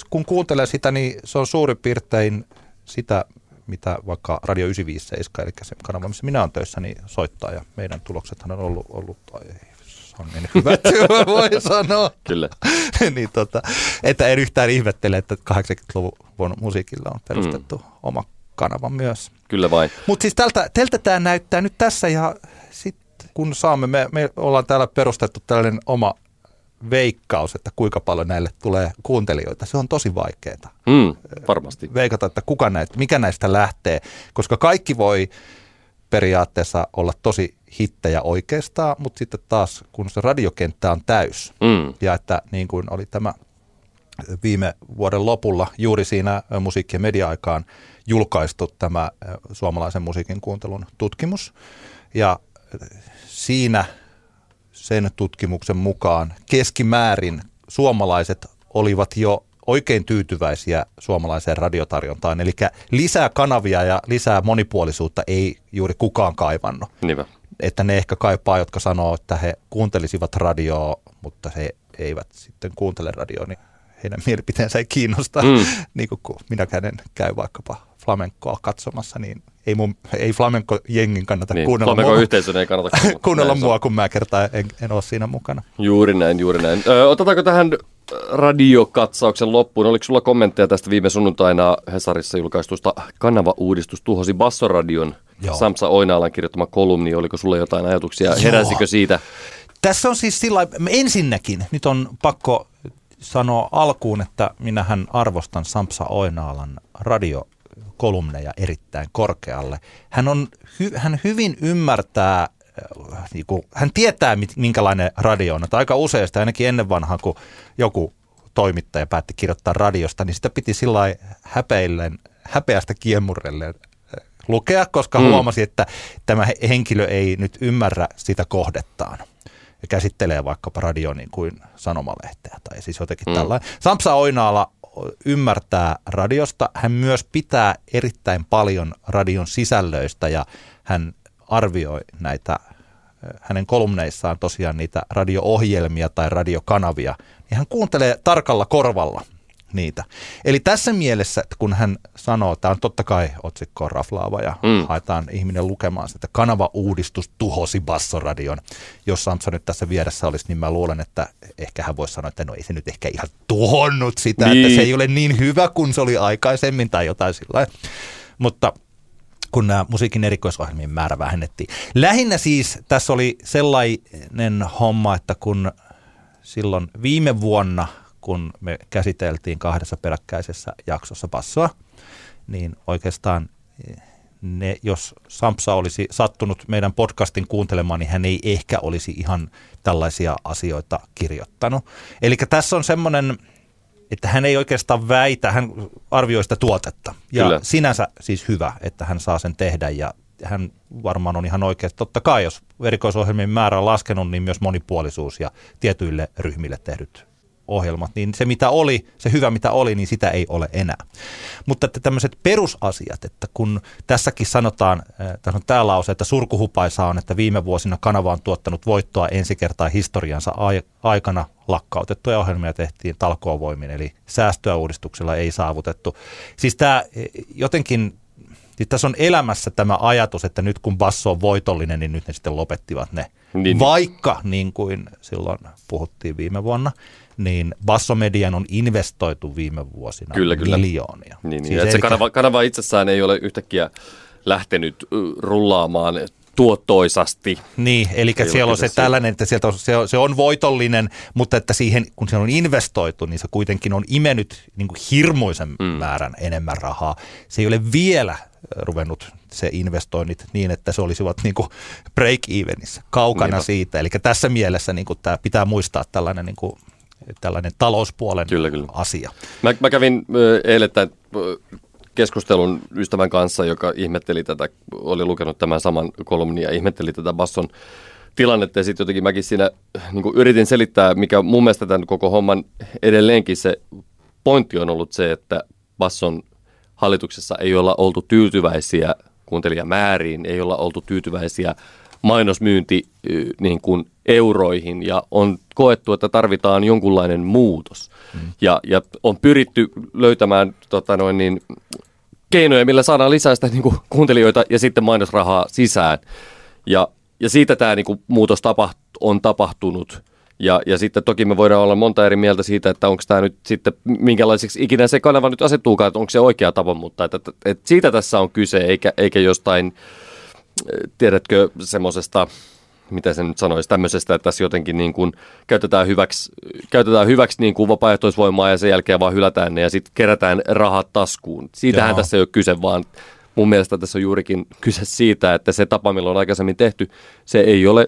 kun kuuntelee sitä, niin se on suurin piirtein sitä, mitä vaikka Radio 957, eli se kanava, missä minä olen töissä, niin soittaa. Ja meidän tuloksethan on ollut, ollut ai, sangen hyvät, <laughs> voi sanoa. Kyllä. <laughs> niin tota, että en yhtään ihmettele, että 80-luvun musiikilla on perustettu mm. oma kanava myös. Kyllä vain. Mutta siis tältä, tältä tämä näyttää nyt tässä ja sitten kun saamme, me, me ollaan täällä perustettu tällainen oma veikkaus, että kuinka paljon näille tulee kuuntelijoita. Se on tosi vaikeaa Mm, varmasti. veikata, että kuka näistä, mikä näistä lähtee, koska kaikki voi periaatteessa olla tosi hittejä oikeastaan, mutta sitten taas kun se radiokenttä on täys Mm, ja että niin kuin oli tämä viime vuoden lopulla juuri siinä musiikki- ja media-aikaan julkaistu tämä suomalaisen musiikin kuuntelun tutkimus. Ja siinä sen tutkimuksen mukaan keskimäärin suomalaiset olivat jo oikein tyytyväisiä suomalaiseen radiotarjontaan. Eli lisää kanavia ja lisää monipuolisuutta ei juuri kukaan kaivannut. niinpä. että ne ehkä kaipaa, jotka sanoo, että he kuuntelisivat radioa, mutta he eivät sitten kuuntele radioa, niin heidän mielipiteensä ei kiinnosta. Mm. <laughs> niin kuin kun minäkään en käy vaikkapa flamenkoa katsomassa, niin ei, mun, ei flamenko-jengin kannata Niin, kuunnella, flamenco-yhteisön ei kannata kuunnella. <laughs> kuunnella mua, kun mä kertaan en, en ole siinä mukana. Juuri näin, juuri näin. Ö, otetaanko tähän radiokatsauksen loppuun? Oliko sulla kommentteja tästä viime sunnuntaina Hesarissa julkaistusta kanava-uudistus tuhosi Bassoradion Joo. Samsa Oinaalan kirjoittama kolumni? Oliko sulla jotain ajatuksia? Joo. Heräsikö siitä? Tässä on siis sillä ensinnäkin, nyt on pakko sanoa alkuun, että minähän arvostan Sampsa Oinaalan radiokolumneja erittäin korkealle. Hän, on, hy, hän hyvin ymmärtää, äh, niin kuin, hän tietää minkälainen radio on. Että aika useasti, ainakin ennen vanhaa, kun joku toimittaja päätti kirjoittaa radiosta, niin sitä piti sillä häpeillen, häpeästä kiemurrellen äh, lukea, koska Mm. huomasi, että tämä he- henkilö ei nyt ymmärrä sitä kohdettaan ja käsittelee vaikkapa radio niin kuin sanomalehteä tai siis jotenkin Mm. tällainen. Samsa Oinaala ymmärtää radiosta. Hän myös pitää erittäin paljon radion sisällöistä ja hän arvioi näitä hänen kolumneissaan tosiaan niitä radio-ohjelmia tai radiokanavia, niin hän kuuntelee tarkalla korvalla niitä. Eli tässä mielessä, että kun hän sanoo, tämä on totta kai otsikko on raflaava ja Mm. haetaan ihminen lukemaan sitä, että kanava-uudistus tuhosi Bassoradion. Jos Samsa nyt tässä vieressä olisi, niin mä luulen, että ehkä hän voisi sanoa, että no ei se nyt ehkä ihan tuhonnut sitä, niin. Niin. että se ei ole niin hyvä kuin se oli aikaisemmin tai jotain sillä. Mutta kun nämä musiikin erikoisohjelmien määrä vähennettiin. Lähinnä siis tässä oli sellainen homma, että kun silloin viime vuonna, kun me käsiteltiin kahdessa peräkkäisessä jaksossa passoa, niin oikeastaan eh, ne, jos Sampsa olisi sattunut meidän podcastin kuuntelemaan, niin hän ei ehkä olisi ihan tällaisia asioita kirjoittanut. Eli tässä on semmoinen, että hän ei oikeastaan väitä, hän arvioi sitä tuotetta. Ja Kyllä. sinänsä siis hyvä, että hän saa sen tehdä ja hän varmaan on ihan oikein. Totta kai, jos erikoisohjelmien määrä on laskenut, niin myös monipuolisuus ja tietyille ryhmille tehdyt ohjelmat, niin se mitä oli, se hyvä mitä oli, niin sitä ei ole enää. Mutta että tämmöiset perusasiat, että kun tässäkin sanotaan, äh, tässä on tämä lause, että surkuhupaisa on, että viime vuosina kanava on tuottanut voittoa ensi kertaa historiansa ai- aikana lakkautettuja ohjelmia tehtiin talkoovoimin, eli säästöä uudistuksella ei saavutettu. Siis tämä eh, jotenkin Siis tässä on elämässä tämä ajatus, että nyt kun basso on voitollinen, niin nyt ne sitten lopettivat ne. Niin. Vaikka, niin kuin silloin puhuttiin viime vuonna, niin bassomedian on investoitu viime vuosina Kyllä, kyllä. miljoonia. Niin, niin. Siis Siis se kanava, kanava itsessään ei ole yhtäkkiä lähtenyt rullaamaan tuottoisasti. Niin, eli Ei siellä on se oikein tällainen, että sieltä on, se, on, se on voitollinen, mutta että siihen, kun se on investoitu, niin se kuitenkin on imennyt niin kuin hirmuisen mm. määrän enemmän rahaa. Se ei ole vielä ruvennut se investoinnit niin, että se olisivat niin kuin break-evenissä, kaukana. Niinpä. siitä. Eli tässä mielessä niin kuin tämä pitää muistaa tällainen, niin kuin, tällainen talouspuolen Kyllä, kyllä. asia. Mä, mä kävin eilettäin keskustelun ystävän kanssa, joka ihmetteli tätä, oli lukenut tämän saman kolumnin ja ihmetteli tätä Basson tilannetta. Ja sitten jotenkin mäkin siinä niin yritin selittää, mikä mun mielestä tämän koko homman edelleenkin se pointti on ollut se, että Basson hallituksessa ei olla oltu tyytyväisiä kuuntelijamääriin, ei olla oltu tyytyväisiä mainosmyynti niin kuin euroihin ja on koettu, että tarvitaan jonkunlainen muutos. Mm. Ja, ja on pyritty löytämään tota noin niin, keinoja, millä saadaan lisää sitä niin kuin, kuuntelijoita ja sitten mainosrahaa sisään. Ja, ja siitä tämä niin kuin, muutos tapaht, on tapahtunut. Ja, ja sitten toki me voidaan olla monta eri mieltä siitä, että onko tämä nyt sitten, minkälaiseksi ikinä se kanava nyt asettuukaan, että onko se oikea tapa, mutta että, että, että siitä tässä on kyse, eikä, eikä jostain, eh, tiedätkö, semmoisesta, mitä se nyt sanoisi, tämmöisestä, että tässä jotenkin niin kuin käytetään hyväksi, käytetään hyväksi niin kuin vapaaehtoisvoimaa ja sen jälkeen vaan hylätään ne ja sitten kerätään rahat taskuun. Siitähän Joo. tässä ei ole kyse, vaan mun mielestä tässä on juurikin kyse siitä, että se tapa, millä on aikaisemmin tehty, se ei ole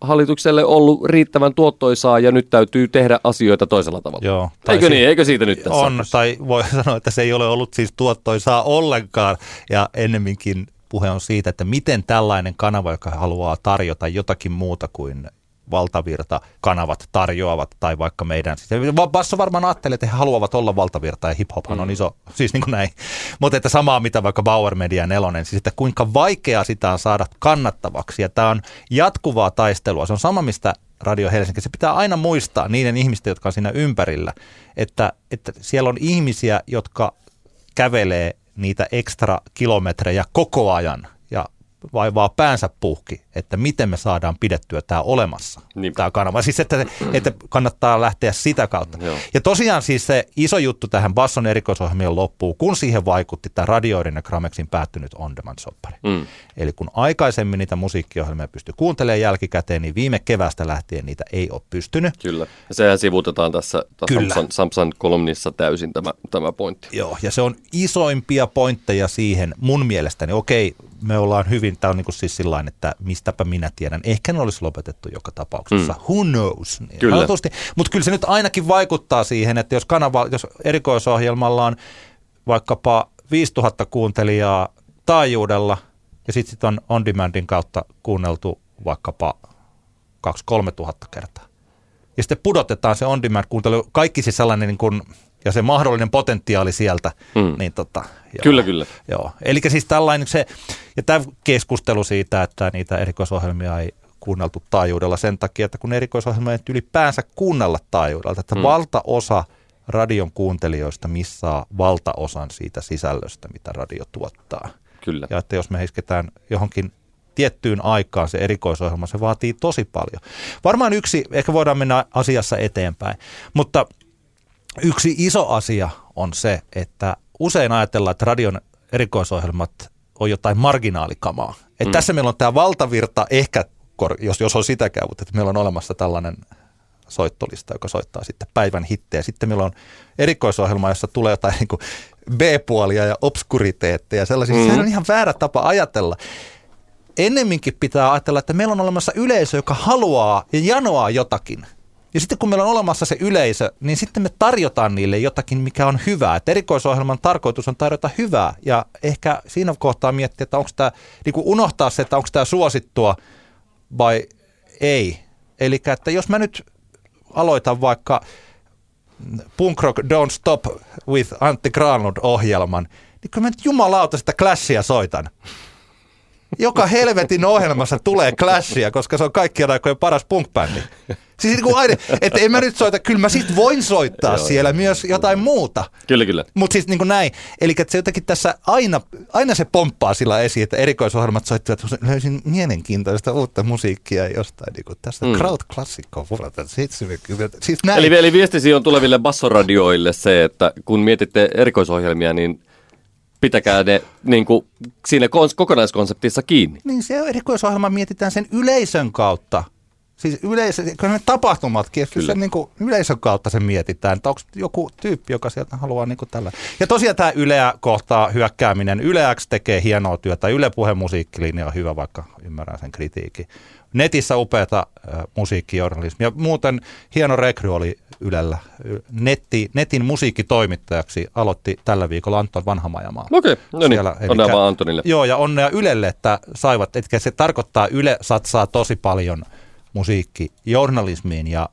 hallitukselle ollut riittävän tuottoisaa ja nyt täytyy tehdä asioita toisella tavalla. Joo, Eikö si- niin? Eikö siitä nyt tässä On, tai voi <laughs> sanoa, että se ei ole ollut siis tuottoisaa ollenkaan. Ja ennemminkin puhe on siitä, että miten tällainen kanava, joka haluaa tarjota jotakin muuta kuin valtavirta kanavat tarjoavat, tai vaikka meidän, siis Basso varmaan ajattelee, että he haluavat olla valtavirta, ja hip-hophan on mm. iso, siis niin kuin näin, mutta että samaa mitä vaikka Bauer Media nelonen, siis että kuinka vaikeaa sitä on saada kannattavaksi, ja tämä on jatkuvaa taistelua, se on sama mistä Radio Helsinki. Se pitää aina muistaa niiden ihmisten, jotka on siinä ympärillä, että, että siellä on ihmisiä, jotka kävelee niitä ekstra kilometrejä koko ajan vaivaa päänsä puhki, että miten me saadaan pidettyä tämä olemassa, niin. tämä kanava. Siis että, että kannattaa lähteä sitä kautta. Joo. Ja tosiaan siis se iso juttu tähän Basson erikoisohjelmien loppuun, kun siihen vaikutti tämä radioiden ja Gramexin päättynyt on demand soppari. Mm. Eli kun aikaisemmin niitä musiikkiohjelmia pystyi kuuntelemaan jälkikäteen, niin viime kevästä lähtien niitä ei ole pystynyt. Kyllä. Ja sehän sivutetaan tässä. Samsan, Samsan kolumnissa täysin tämä, tämä pointti. Joo, ja se on isoimpia pointteja siihen mun mielestäni. Okei, me ollaan hyvin, tämä on niin kuin siis sillain, että mistäpä minä tiedän. Ehkä ne olisi lopetettu joka tapauksessa. Mm. Who knows? Niin kyllä. Mutta kyllä se nyt ainakin vaikuttaa siihen, että jos, kanava, jos erikoisohjelmalla on vaikkapa 5000 kuuntelijaa taajuudella ja sitten sit on on demandin kautta kuunneltu vaikkapa 2-3 tuhatta kertaa. Ja sitten pudotetaan se on demand kuuntelu, kaikki siis sellainen niin kuin ja se mahdollinen potentiaali sieltä. Mm. Niin tota, joo, kyllä, kyllä. Joo. Eli siis tällainen se, ja tämä keskustelu siitä, että niitä erikoisohjelmia ei kuunneltu taajuudella sen takia, että kun erikoisohjelmia ei ylipäänsä kuunnella taajuudella, että mm. valtaosa radion kuuntelijoista missaa valtaosan siitä sisällöstä, mitä radio tuottaa. Kyllä. Ja että jos me isketään johonkin tiettyyn aikaan se erikoisohjelma, se vaatii tosi paljon. Varmaan yksi, ehkä voidaan mennä asiassa eteenpäin, mutta Yksi iso asia on se, että usein ajatellaan, että radion erikoisohjelmat on jotain marginaalikamaa. Et mm. Tässä meillä on tämä valtavirta, ehkä, jos, jos on sitäkään, mutta että meillä on olemassa tällainen soittolista, joka soittaa sitten päivän hittejä. Sitten meillä on erikoisohjelma, jossa tulee jotain niin B-puolia ja obskuriteetteja. Sellaisia. Mm. Sehän on ihan väärä tapa ajatella. Ennemminkin pitää ajatella, että meillä on olemassa yleisö, joka haluaa ja janoaa jotakin – ja sitten kun meillä on olemassa se yleisö, niin sitten me tarjotaan niille jotakin, mikä on hyvää. Et erikoisohjelman tarkoitus on tarjota hyvää ja ehkä siinä kohtaa miettiä, että onko tämä, niin unohtaa se, että onko tämä suosittua vai ei. Eli että jos mä nyt aloitan vaikka Punk Rock Don't Stop with Antti Granlund ohjelman, niin kyllä mä nyt jumalauta sitä Clashia soitan. Joka helvetin ohjelmassa tulee Clashia, koska se on kaikkien aikojen paras punk-bändi. Siis niin kuin aina, että en mä nyt soita, kyllä mä sit voin soittaa siellä myös jotain muuta. Kyllä, kyllä. Mutta siis niin kuin näin. Eli että se jotenkin tässä aina, aina se pomppaa sillä esiin, että erikoisohjelmat soittivat, että löysin mielenkiintoista uutta musiikkia jostain niin kuin tästä mm. crowd-klassikkoa vuodelta 70. Siis näin. Eli, eli viestisi on tuleville bassoradioille se, että kun mietitte erikoisohjelmia, niin pitäkää ne niin kuin, siinä kokonaiskonseptissa kiinni. Niin se erikoisohjelma mietitään sen yleisön kautta. Siis yleisö, kun ne tapahtumatkin, kyllä. Se, niin kuin yleisön kautta se mietitään, että onko joku tyyppi, joka sieltä haluaa niin kuin tällä. Ja tosiaan tämä Yleä kohtaa hyökkääminen. Yleäks tekee hienoa työtä. Yle puhemusiikkilinja on hyvä, vaikka ymmärrän sen kritiikin. Netissä upeata äh, musiikkijournalismia. Muuten hieno rekry oli Ylellä. Netti, netin musiikkitoimittajaksi aloitti tällä viikolla Anton Vanhamajamaa. Okei, okay. no niin, onnea vaan Antonille. Joo, ja onnea Ylelle, että saivat, että se tarkoittaa, Yle satsaa tosi paljon – musiikkijournalismiin ja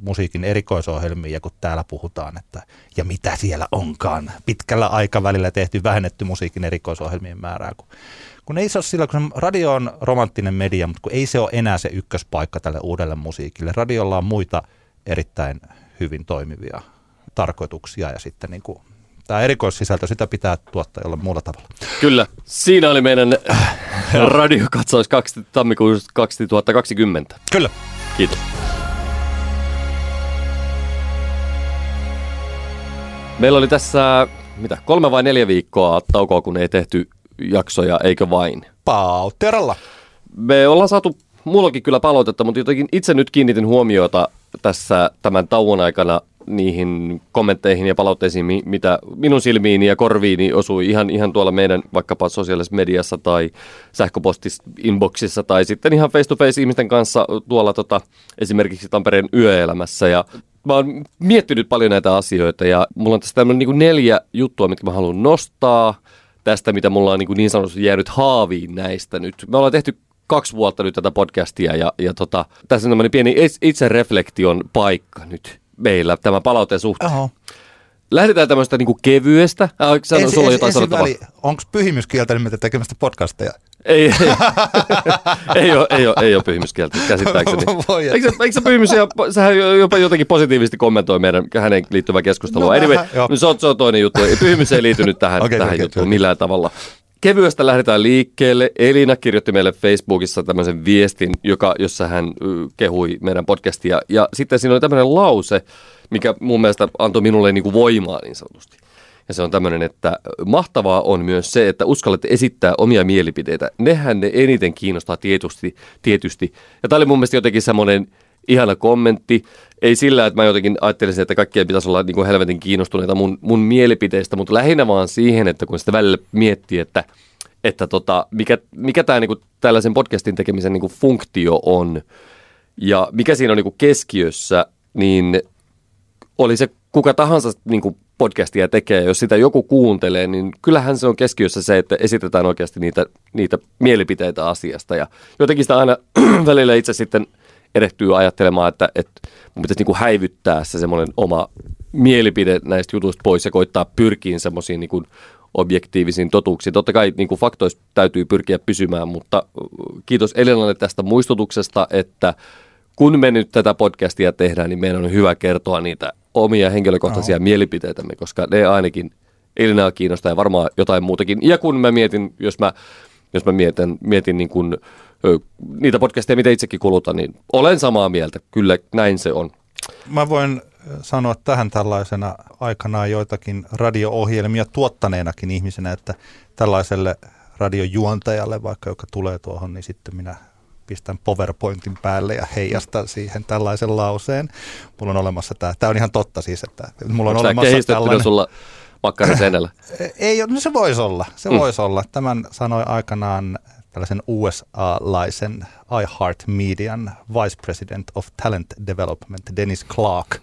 musiikin erikoisohjelmiin, ja kun täällä puhutaan, että ja mitä siellä onkaan, pitkällä aikavälillä tehty vähennetty musiikin erikoisohjelmien määrää, kun, kun ei se ole sillä, kun radio on romanttinen media, mutta kun ei se ole enää se ykköspaikka tälle uudelle musiikille. Radiolla on muita erittäin hyvin toimivia tarkoituksia ja sitten niin kuin tämä erikoissisältö, sitä pitää tuottaa jollain muulla tavalla. Kyllä. Siinä oli meidän <laughs> radiokatsaus 2, tammikuussa 2020. Kyllä. Kiitos. Meillä oli tässä, mitä, kolme vai neljä viikkoa taukoa, kun ei tehty jaksoja, eikö vain? Pautteralla. Me ollaan saatu mullakin kyllä palautetta, mutta jotenkin itse nyt kiinnitin huomiota tässä tämän tauon aikana niihin kommentteihin ja palautteisiin, mitä minun silmiini ja korviini osui ihan, ihan tuolla meidän vaikkapa sosiaalisessa mediassa tai sähköpostissa inboxissa tai sitten ihan face-to-face ihmisten kanssa tuolla tota, esimerkiksi Tampereen yöelämässä. Ja mä oon miettinyt paljon näitä asioita ja mulla on tässä tämmöinen niin neljä juttua, mitkä mä haluan nostaa tästä, mitä mulla on niin, niin sanotusti jäänyt haaviin näistä nyt. Me ollaan tehty kaksi vuotta nyt tätä podcastia ja, ja tota, tässä on tämmöinen pieni itsereflektion paikka nyt meillä tämän palautteen suhteen. Oho. Lähdetään tämmöistä niinku kevyestä. Äh, sano, Ensi- sulla on jotain sanottavaa. Onko pyhimyskieltä nimeltä tekemästä podcasteja? Ei, ei, <laughs> ei, ole, ei, ole, ei ole pyhimyskieltä käsittääkseni. <laughs> Voi Eikö, se- eikö pyhimys, ja- sehän jopa jotenkin positiivisesti kommentoi meidän hänen liittyvää keskustelua. No anyway, vähän, se, on, se on toinen juttu. Pyhimys ei liity nyt tähän, okay, tähän okei, juttuun okei. millään tavalla. Kevyestä lähdetään liikkeelle. Elina kirjoitti meille Facebookissa tämmöisen viestin, joka, jossa hän kehui meidän podcastia. Ja sitten siinä oli tämmöinen lause, mikä mun mielestä antoi minulle niin kuin voimaa niin sanotusti. Ja se on tämmöinen, että mahtavaa on myös se, että uskallatte esittää omia mielipiteitä. Nehän ne eniten kiinnostaa tietysti. tietysti. Ja tämä oli mun mielestä jotenkin semmoinen ihana kommentti. Ei sillä, että mä jotenkin ajattelisin, että kaikkien pitäisi olla niin kuin helvetin kiinnostuneita mun, mun mielipiteistä, mutta lähinnä vaan siihen, että kun sitä välillä miettii, että, että tota, mikä, mikä tämä niin tällaisen podcastin tekemisen niin kuin funktio on ja mikä siinä on niin kuin keskiössä, niin oli se kuka tahansa niin kuin podcastia tekee, jos sitä joku kuuntelee, niin kyllähän se on keskiössä se, että esitetään oikeasti niitä, niitä mielipiteitä asiasta. Ja jotenkin sitä aina <clears throat> välillä itse sitten erehtyy ajattelemaan, että, että mun pitäisi niin kuin häivyttää se semmoinen oma mielipide näistä jutuista pois ja koittaa pyrkiä semmoisiin niin objektiivisiin totuuksiin. Totta kai niin kuin faktoista täytyy pyrkiä pysymään, mutta kiitos Elinalle tästä muistutuksesta, että kun me nyt tätä podcastia tehdään, niin meidän on hyvä kertoa niitä omia henkilökohtaisia no. mielipiteitämme, koska ne ainakin Elinaa kiinnostaa ja varmaan jotain muutakin. Ja kun mä mietin, jos mä, jos mä mietin, mietin niin kuin, ö, niitä podcasteja, mitä itsekin kulutan, niin olen samaa mieltä. Kyllä näin se on. Mä voin sanoa tähän tällaisena aikanaan joitakin radio-ohjelmia tuottaneenakin ihmisenä, että tällaiselle radiojuontajalle, vaikka joka tulee tuohon, niin sitten minä pistän PowerPointin päälle ja heijastan siihen tällaisen lauseen. Mulla on olemassa tämä, tämä on ihan totta siis, että mulla on Onko olemassa tällainen... sulla makkarin seinällä? <laughs> Ei, no se voisi olla, se mm. voisi olla. Tämän sanoi aikanaan tällaisen USA-laisen iHeart Median Vice President of Talent Development, Dennis Clark.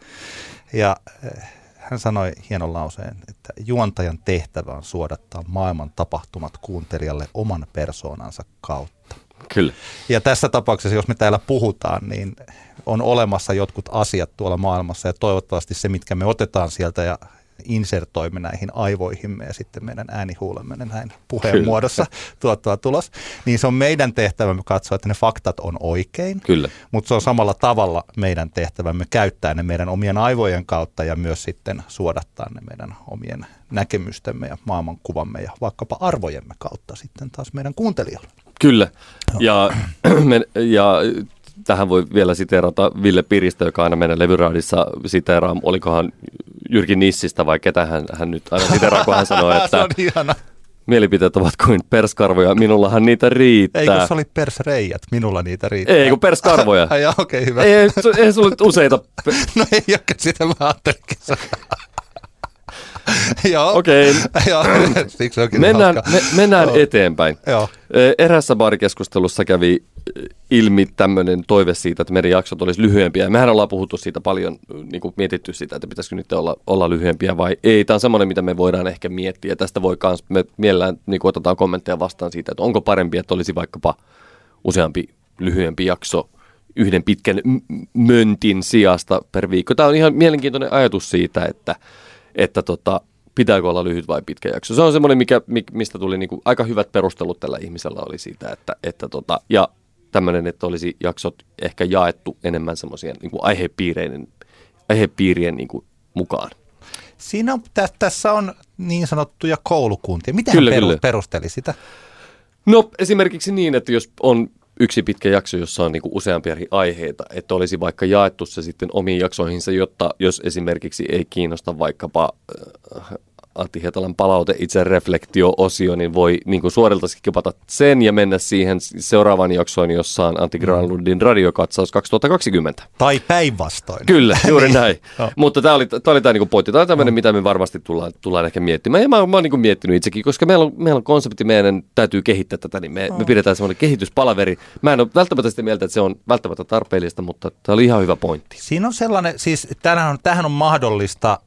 Ja eh, hän sanoi hienon lauseen, että juontajan tehtävä on suodattaa maailman tapahtumat kuuntelijalle oman persoonansa kautta. Kyllä. Ja tässä tapauksessa, jos me täällä puhutaan, niin on olemassa jotkut asiat tuolla maailmassa ja toivottavasti se, mitkä me otetaan sieltä ja insertoimme näihin aivoihimme ja sitten meidän äänihuulemme näin puheen Kyllä. muodossa <laughs> tuottaa tulos, niin se on meidän tehtävämme katsoa, että ne faktat on oikein, Kyllä. mutta se on samalla tavalla meidän tehtävämme käyttää ne meidän omien aivojen kautta ja myös sitten suodattaa ne meidän omien näkemystemme ja maailmankuvamme ja vaikkapa arvojemme kautta sitten taas meidän kuuntelijoille. Kyllä. Ja, <clears throat> me, ja tähän voi vielä siteerata Ville Piristä, joka aina meidän levyraadissa siteeraa, olikohan Jyrki Nissistä vai ketä hän, hän nyt aina siteeraa, kun hän sanoo, <laughs> että mielipiteet ovat kuin perskarvoja, minullahan niitä riittää. Ei kun se oli persreijät, minulla niitä riittää. Ei, kun perskarvoja. <laughs> Ai okei, okay, hyvä. Ei, ei, su- ei sulla useita. <laughs> No ei olekaan sitä, mä ajattelinkin sanoa. Joo. Okei. Onkin Mennään, me, mennään Joo. eteenpäin. Joo. Erässä baarikeskustelussa kävi ilmi tämmöinen toive siitä, että meidän jaksot olisi lyhyempiä. Mehän ollaan puhuttu siitä paljon, niin kuin mietitty sitä, että pitäisikö nyt olla, olla lyhyempiä vai ei. Tämä on semmoinen, mitä me voidaan ehkä miettiä. Tästä voi kans, me mielellään niin kuin otetaan kommentteja vastaan siitä, että onko parempi, että olisi vaikkapa useampi lyhyempi jakso yhden pitkän m- möntin sijasta per viikko. Tämä on ihan mielenkiintoinen ajatus siitä, että, että tota, pitääkö olla lyhyt vai pitkä jakso. Se on semmoinen, mikä, mi- mistä tuli niinku aika hyvät perustelut tällä ihmisellä oli siitä, että, että tota, ja tämmöinen, että olisi jaksot ehkä jaettu enemmän semmoisien niinku aihepiireiden, aihepiirien niinku mukaan. Siinä on, tä, tässä on niin sanottuja koulukuntia. Miten Kyllä, hän peru, kyllä. perusteli sitä? No esimerkiksi niin, että jos on yksi pitkä jakso, jossa on niinku useampia eri aiheita, että olisi vaikka jaettu se sitten omiin jaksoihinsa, jotta jos esimerkiksi ei kiinnosta vaikkapa äh, Antti Hietalan palaute itse reflektio-osio, niin voi niin kuin suorilta skipata sen ja mennä siihen seuraavaan jaksoon, jossa on Antti Granlundin radiokatsaus 2020. Tai päinvastoin. Kyllä, <laughs> juuri näin. Joo. Mutta tämä oli, tää oli tämä niinku pointti. Tämä on tämmöinen, mitä me varmasti tullaan, tullaan ehkä miettimään. Ja mä, mä oon niinku miettinyt itsekin, koska meillä on, meillä on konsepti, meidän täytyy kehittää tätä, niin me, me pidetään semmoinen kehityspalaveri. Mä en ole välttämättä sitä mieltä, että se on välttämättä tarpeellista, mutta tämä oli ihan hyvä pointti. Siinä on sellainen, siis tämähän on, tämähän on mahdollista,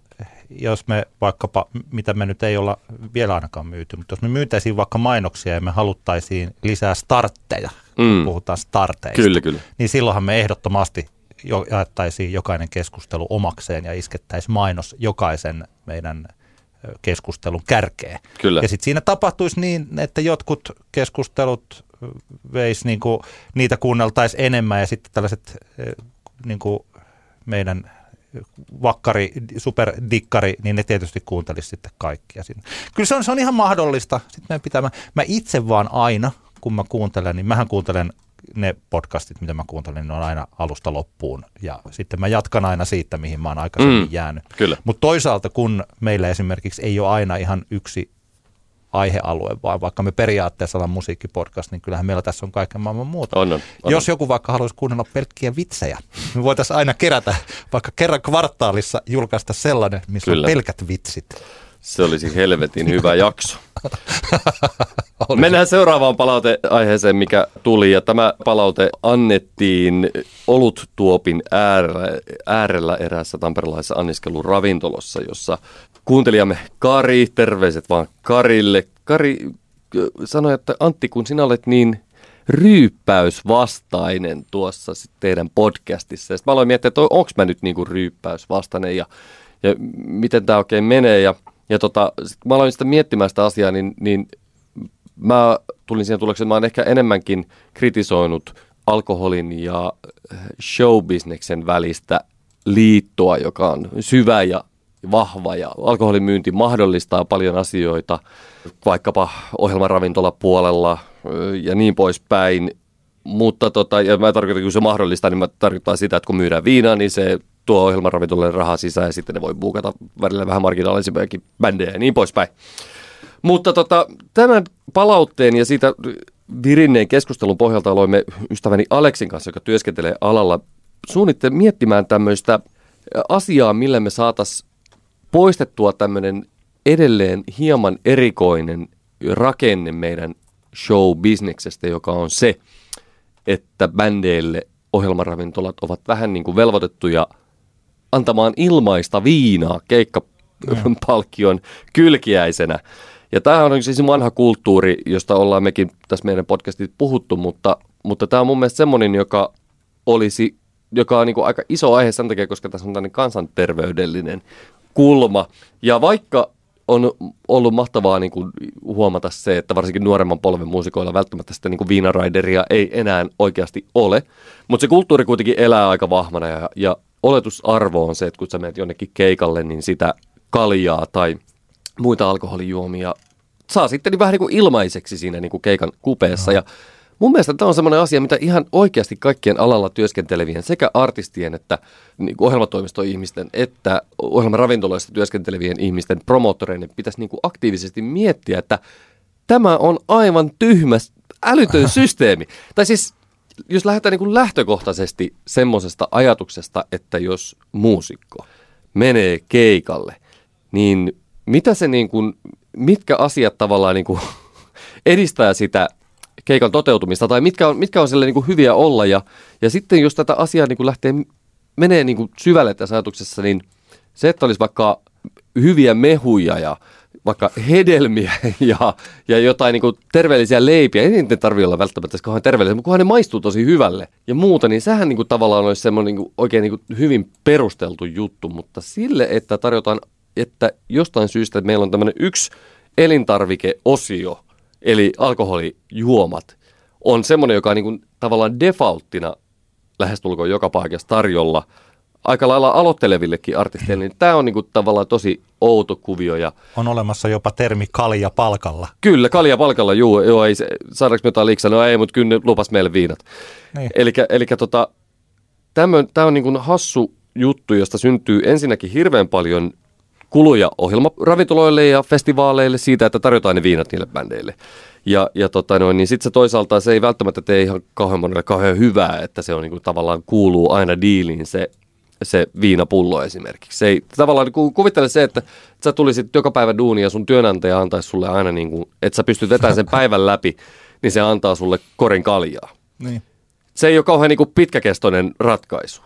jos me vaikkapa, mitä me nyt ei olla vielä ainakaan myyty, mutta jos me myytäisiin vaikka mainoksia ja me haluttaisiin lisää startteja Mm. puhutaan starteista. Kyllä, kyllä. Niin silloinhan me ehdottomasti jo, jaettaisiin jokainen keskustelu omakseen ja iskettäisiin mainos jokaisen meidän keskustelun kärkeen. Kyllä. Ja sitten siinä tapahtuisi niin, että jotkut keskustelut ö, veis niinku, niitä kuunneltaisiin enemmän ja sitten tällaiset ö, niinku, meidän vakkari, superdikkari, niin ne tietysti kuuntelisi sitten kaikkia sinne. Kyllä se on, se on ihan mahdollista. Sitten meidän pitää, mä, mä itse vaan aina, kun mä kuuntelen, niin mähän kuuntelen ne podcastit, mitä mä kuuntelen, niin ne on aina alusta loppuun. Ja sitten mä jatkan aina siitä, mihin mä oon aikaisemmin Mm, jäänyt. Mutta toisaalta, kun meillä esimerkiksi ei ole aina ihan yksi aihealue, vaan vaikka me periaatteessa ollaan musiikkipodcast, niin kyllähän meillä tässä on kaiken maailman muuta. On, on, on. Jos joku vaikka haluaisi kuunnella pelkkiä vitsejä, me voitaisiin aina kerätä, vaikka kerran kvartaalissa julkaista sellainen, missä Kyllä. on pelkät vitsit. Se olisi helvetin hyvä <laughs> jakso. Mennään seuraavaan palauteaiheeseen, mikä tuli. Ja tämä palaute annettiin oluttuopin äärellä, äärellä eräässä tamperelaisessa anniskeluravintolossa, jossa kuuntelijamme Kari, terveiset vaan Karille. Kari sanoi, että Antti, kun sinä olet niin ryyppäysvastainen tuossa sit teidän podcastissa. Sitten mä aloin miettiä, että onko mä nyt niinku ryyppäysvastainen ja, ja miten tämä oikein menee. Ja, ja tota, sit mä aloin sitä miettimään sitä asiaa, niin, niin mä tulin siihen tulokseen, että mä oon ehkä enemmänkin kritisoinut alkoholin ja showbisneksen välistä liittoa, joka on syvä ja vahva ja alkoholin myynti mahdollistaa paljon asioita, vaikkapa ohjelmaravintolapuolella ja niin poispäin. Mutta tota, ja mä tarkoitan, kun se mahdollistaa, niin mä tarkoittaa sitä, että kun myydään viinaa, niin se tuo ohjelmaravintolalle rahaa sisään ja sitten ne voi buukata välillä vähän marginaalisempiakin bändejä ja niin poispäin. Mutta tota, tämän palautteen ja siitä virinneen keskustelun pohjalta aloimme ystäväni Aleksin kanssa, joka työskentelee alalla, suunnitte miettimään tämmöistä asiaa, millä me saataisiin poistettua tämmöinen edelleen hieman erikoinen rakenne meidän show-bisneksestä, joka on se, että bändeille ohjelmaravintolat ovat vähän niin kuin velvoitettuja antamaan ilmaista viinaa keikkapalkkion kylkiäisenä. Ja tämä on siis vanha kulttuuri, josta ollaan mekin tässä meidän podcastit puhuttu, mutta, mutta tämä on mun mielestä semmoinen, joka olisi, joka on niin kuin aika iso aihe sen takia, koska tässä on tämmöinen kansanterveydellinen kulma. Ja vaikka on ollut mahtavaa niin kuin huomata se, että varsinkin nuoremman polven muusikoilla välttämättä sitä niin kuin viinaraideria ei enää oikeasti ole. Mutta se kulttuuri kuitenkin elää aika vahvana ja, ja oletusarvo on se, että kun sä menet jonnekin keikalle, niin sitä kaljaa tai muita alkoholijuomia saa sitten niin vähän niin kuin ilmaiseksi siinä niin kuin keikan kupeessa. Ja mun mielestä tämä on semmoinen asia, mitä ihan oikeasti kaikkien alalla työskentelevien, sekä artistien että niin ohjelmatoimistoihmisten, että ohjelmaravintoloissa työskentelevien ihmisten promottoreiden pitäisi niin kuin aktiivisesti miettiä, että tämä on aivan tyhmä, älytön <laughs> systeemi. Tai siis jos lähdetään niin kuin lähtökohtaisesti semmoisesta ajatuksesta, että jos muusikko menee keikalle, niin mitä se niin kuin, mitkä asiat tavallaan niin kuin <laughs> edistää sitä keikan toteutumista, tai mitkä on, mitkä on sille niin kuin hyviä olla, ja, ja sitten jos tätä asiaa niin kuin lähtee, menee niin kuin syvälle tässä ajatuksessa, niin se, että olisi vaikka hyviä mehuja ja vaikka hedelmiä <laughs> ja, ja jotain niin kuin terveellisiä leipiä, ei niitä tarvitse olla välttämättä kauhean terveellisiä, mutta kunhan ne maistuu tosi hyvälle ja muuta, niin sehän niin kuin tavallaan olisi semmoinen niin kuin oikein niin kuin hyvin perusteltu juttu, mutta sille, että tarjotaan, että jostain syystä meillä on tämmöinen yksi elintarvikeosio, eli alkoholijuomat, on semmoinen, joka on niin kuin tavallaan defaulttina lähestulkoon joka paikassa tarjolla aika lailla aloittelevillekin artisteille, niin tämä on niin kuin tavallaan tosi outo kuvio. Ja On olemassa jopa termi kalja palkalla. kyllä, kalja palkalla, juu, joo, ei, saadaanko me jotain liiksaa? No ei, mutta kyllä ne lupas meille viinat. Niin. Eli tota, tämä on niin kuin hassu juttu, josta syntyy ensinnäkin hirveän paljon kuluja ohjelmaravintoloille ja festivaaleille siitä, että tarjotaan ne viinat niille bändeille. Ja, ja tota noin, niin sitten se toisaalta se ei välttämättä tee ihan kauhean monelle kauhean hyvää, että se on niin kuin tavallaan kuuluu aina diiliin se, se viinapullo esimerkiksi. Se ei tavallaan ku- kuvittele se, että sä tulisit joka päivä duunia ja sun työnantaja antaisi sulle aina niin kuin, että sä pystyt vetämään sen päivän läpi, niin se antaa sulle korin kaljaa Niin. se ei ole kauhean niin kuin pitkäkestoinen ratkaisu.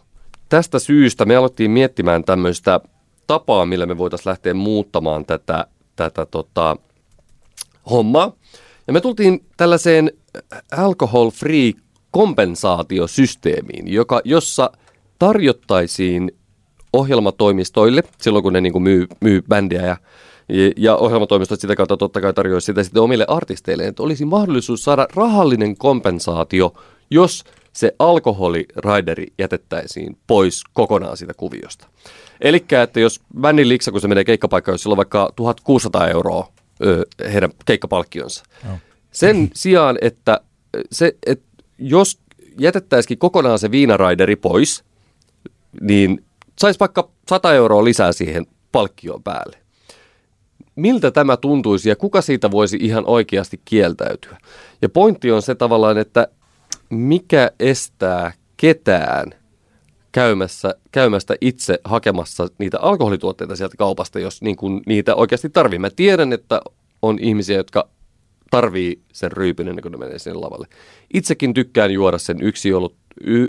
Tästä syystä me alettiin miettimään tämmöistä tapaa, millä me voitaisiin lähteä muuttamaan tätä, tätä tota, hommaa. Ja me tultiin tällaiseen alcohol-free kompensaatiosysteemiin, joka, jossa tarjottaisiin ohjelmatoimistoille, silloin kun ne niin kuin myy, myy bändiä ja, ja ohjelmatoimistot sitä kautta totta kai tarjoaisi sitä sitten omille artisteille, että olisi mahdollisuus saada rahallinen kompensaatio, jos se alkoholiraideri jätettäisiin pois kokonaan siitä kuviosta. Eli että jos bändin liksa, kun se menee keikkapaikkaan, jos sillä on vaikka 1600 euroa ö, heidän keikkapalkkionsa. No. Sen sijaan, että, se, että jos jätettäisikin kokonaan se viinaraideri pois, niin saisi vaikka 100 euroa lisää siihen palkkioon päälle. Miltä tämä tuntuisi ja kuka siitä voisi ihan oikeasti kieltäytyä? Ja pointti on se tavallaan, että mikä estää ketään käymässä, käymästä itse hakemassa niitä alkoholituotteita sieltä kaupasta, jos niin kuin niitä oikeasti tarvii. Mä tiedän, että on ihmisiä, jotka tarvii sen ryypyn ennen kuin ne menee sinne lavalle. Itsekin tykkään juoda sen yksi olut,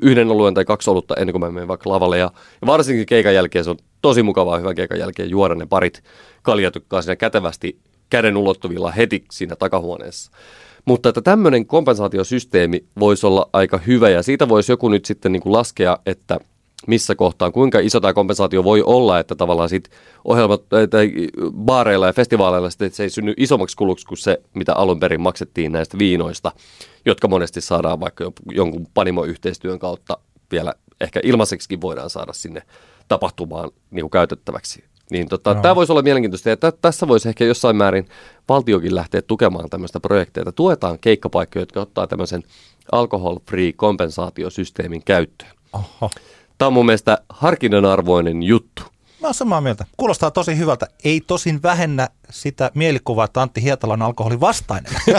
yhden oluen tai kaksi olutta ennen kuin mä menen vaikka lavalle. Ja, varsinkin keikan jälkeen se on tosi mukavaa hyvän keikan jälkeen juoda ne parit kaljatykkaa siinä kätevästi käden ulottuvilla heti siinä takahuoneessa. Mutta että tämmöinen kompensaatiosysteemi voisi olla aika hyvä ja siitä voisi joku nyt sitten niin kuin laskea, että missä kohtaan, kuinka iso tämä kompensaatio voi olla, että tavallaan sit ohjelmat tai baareilla ja festivaaleilla sitten, että se ei synny isommaksi kuluksi kuin se, mitä alun perin maksettiin näistä viinoista, jotka monesti saadaan vaikka jonkun panimoyhteistyön kautta vielä ehkä ilmaiseksikin voidaan saada sinne tapahtumaan niin kuin käytettäväksi. Niin tota, no. tämä voisi olla mielenkiintoista ja t- tässä voisi ehkä jossain määrin valtiokin lähteä tukemaan tämmöistä projekteja. Tuetaan keikkapaikkoja, jotka ottaa tämmöisen alcohol-free kompensaatiosysteemin käyttöön. Oho. Tämä on mun mielestä harkinnan arvoinen juttu. Mä oon samaa mieltä. Kuulostaa tosi hyvältä. Ei tosin vähennä sitä mielikuvaa, että Antti Hietala on alkoholin vastainen. <laughs>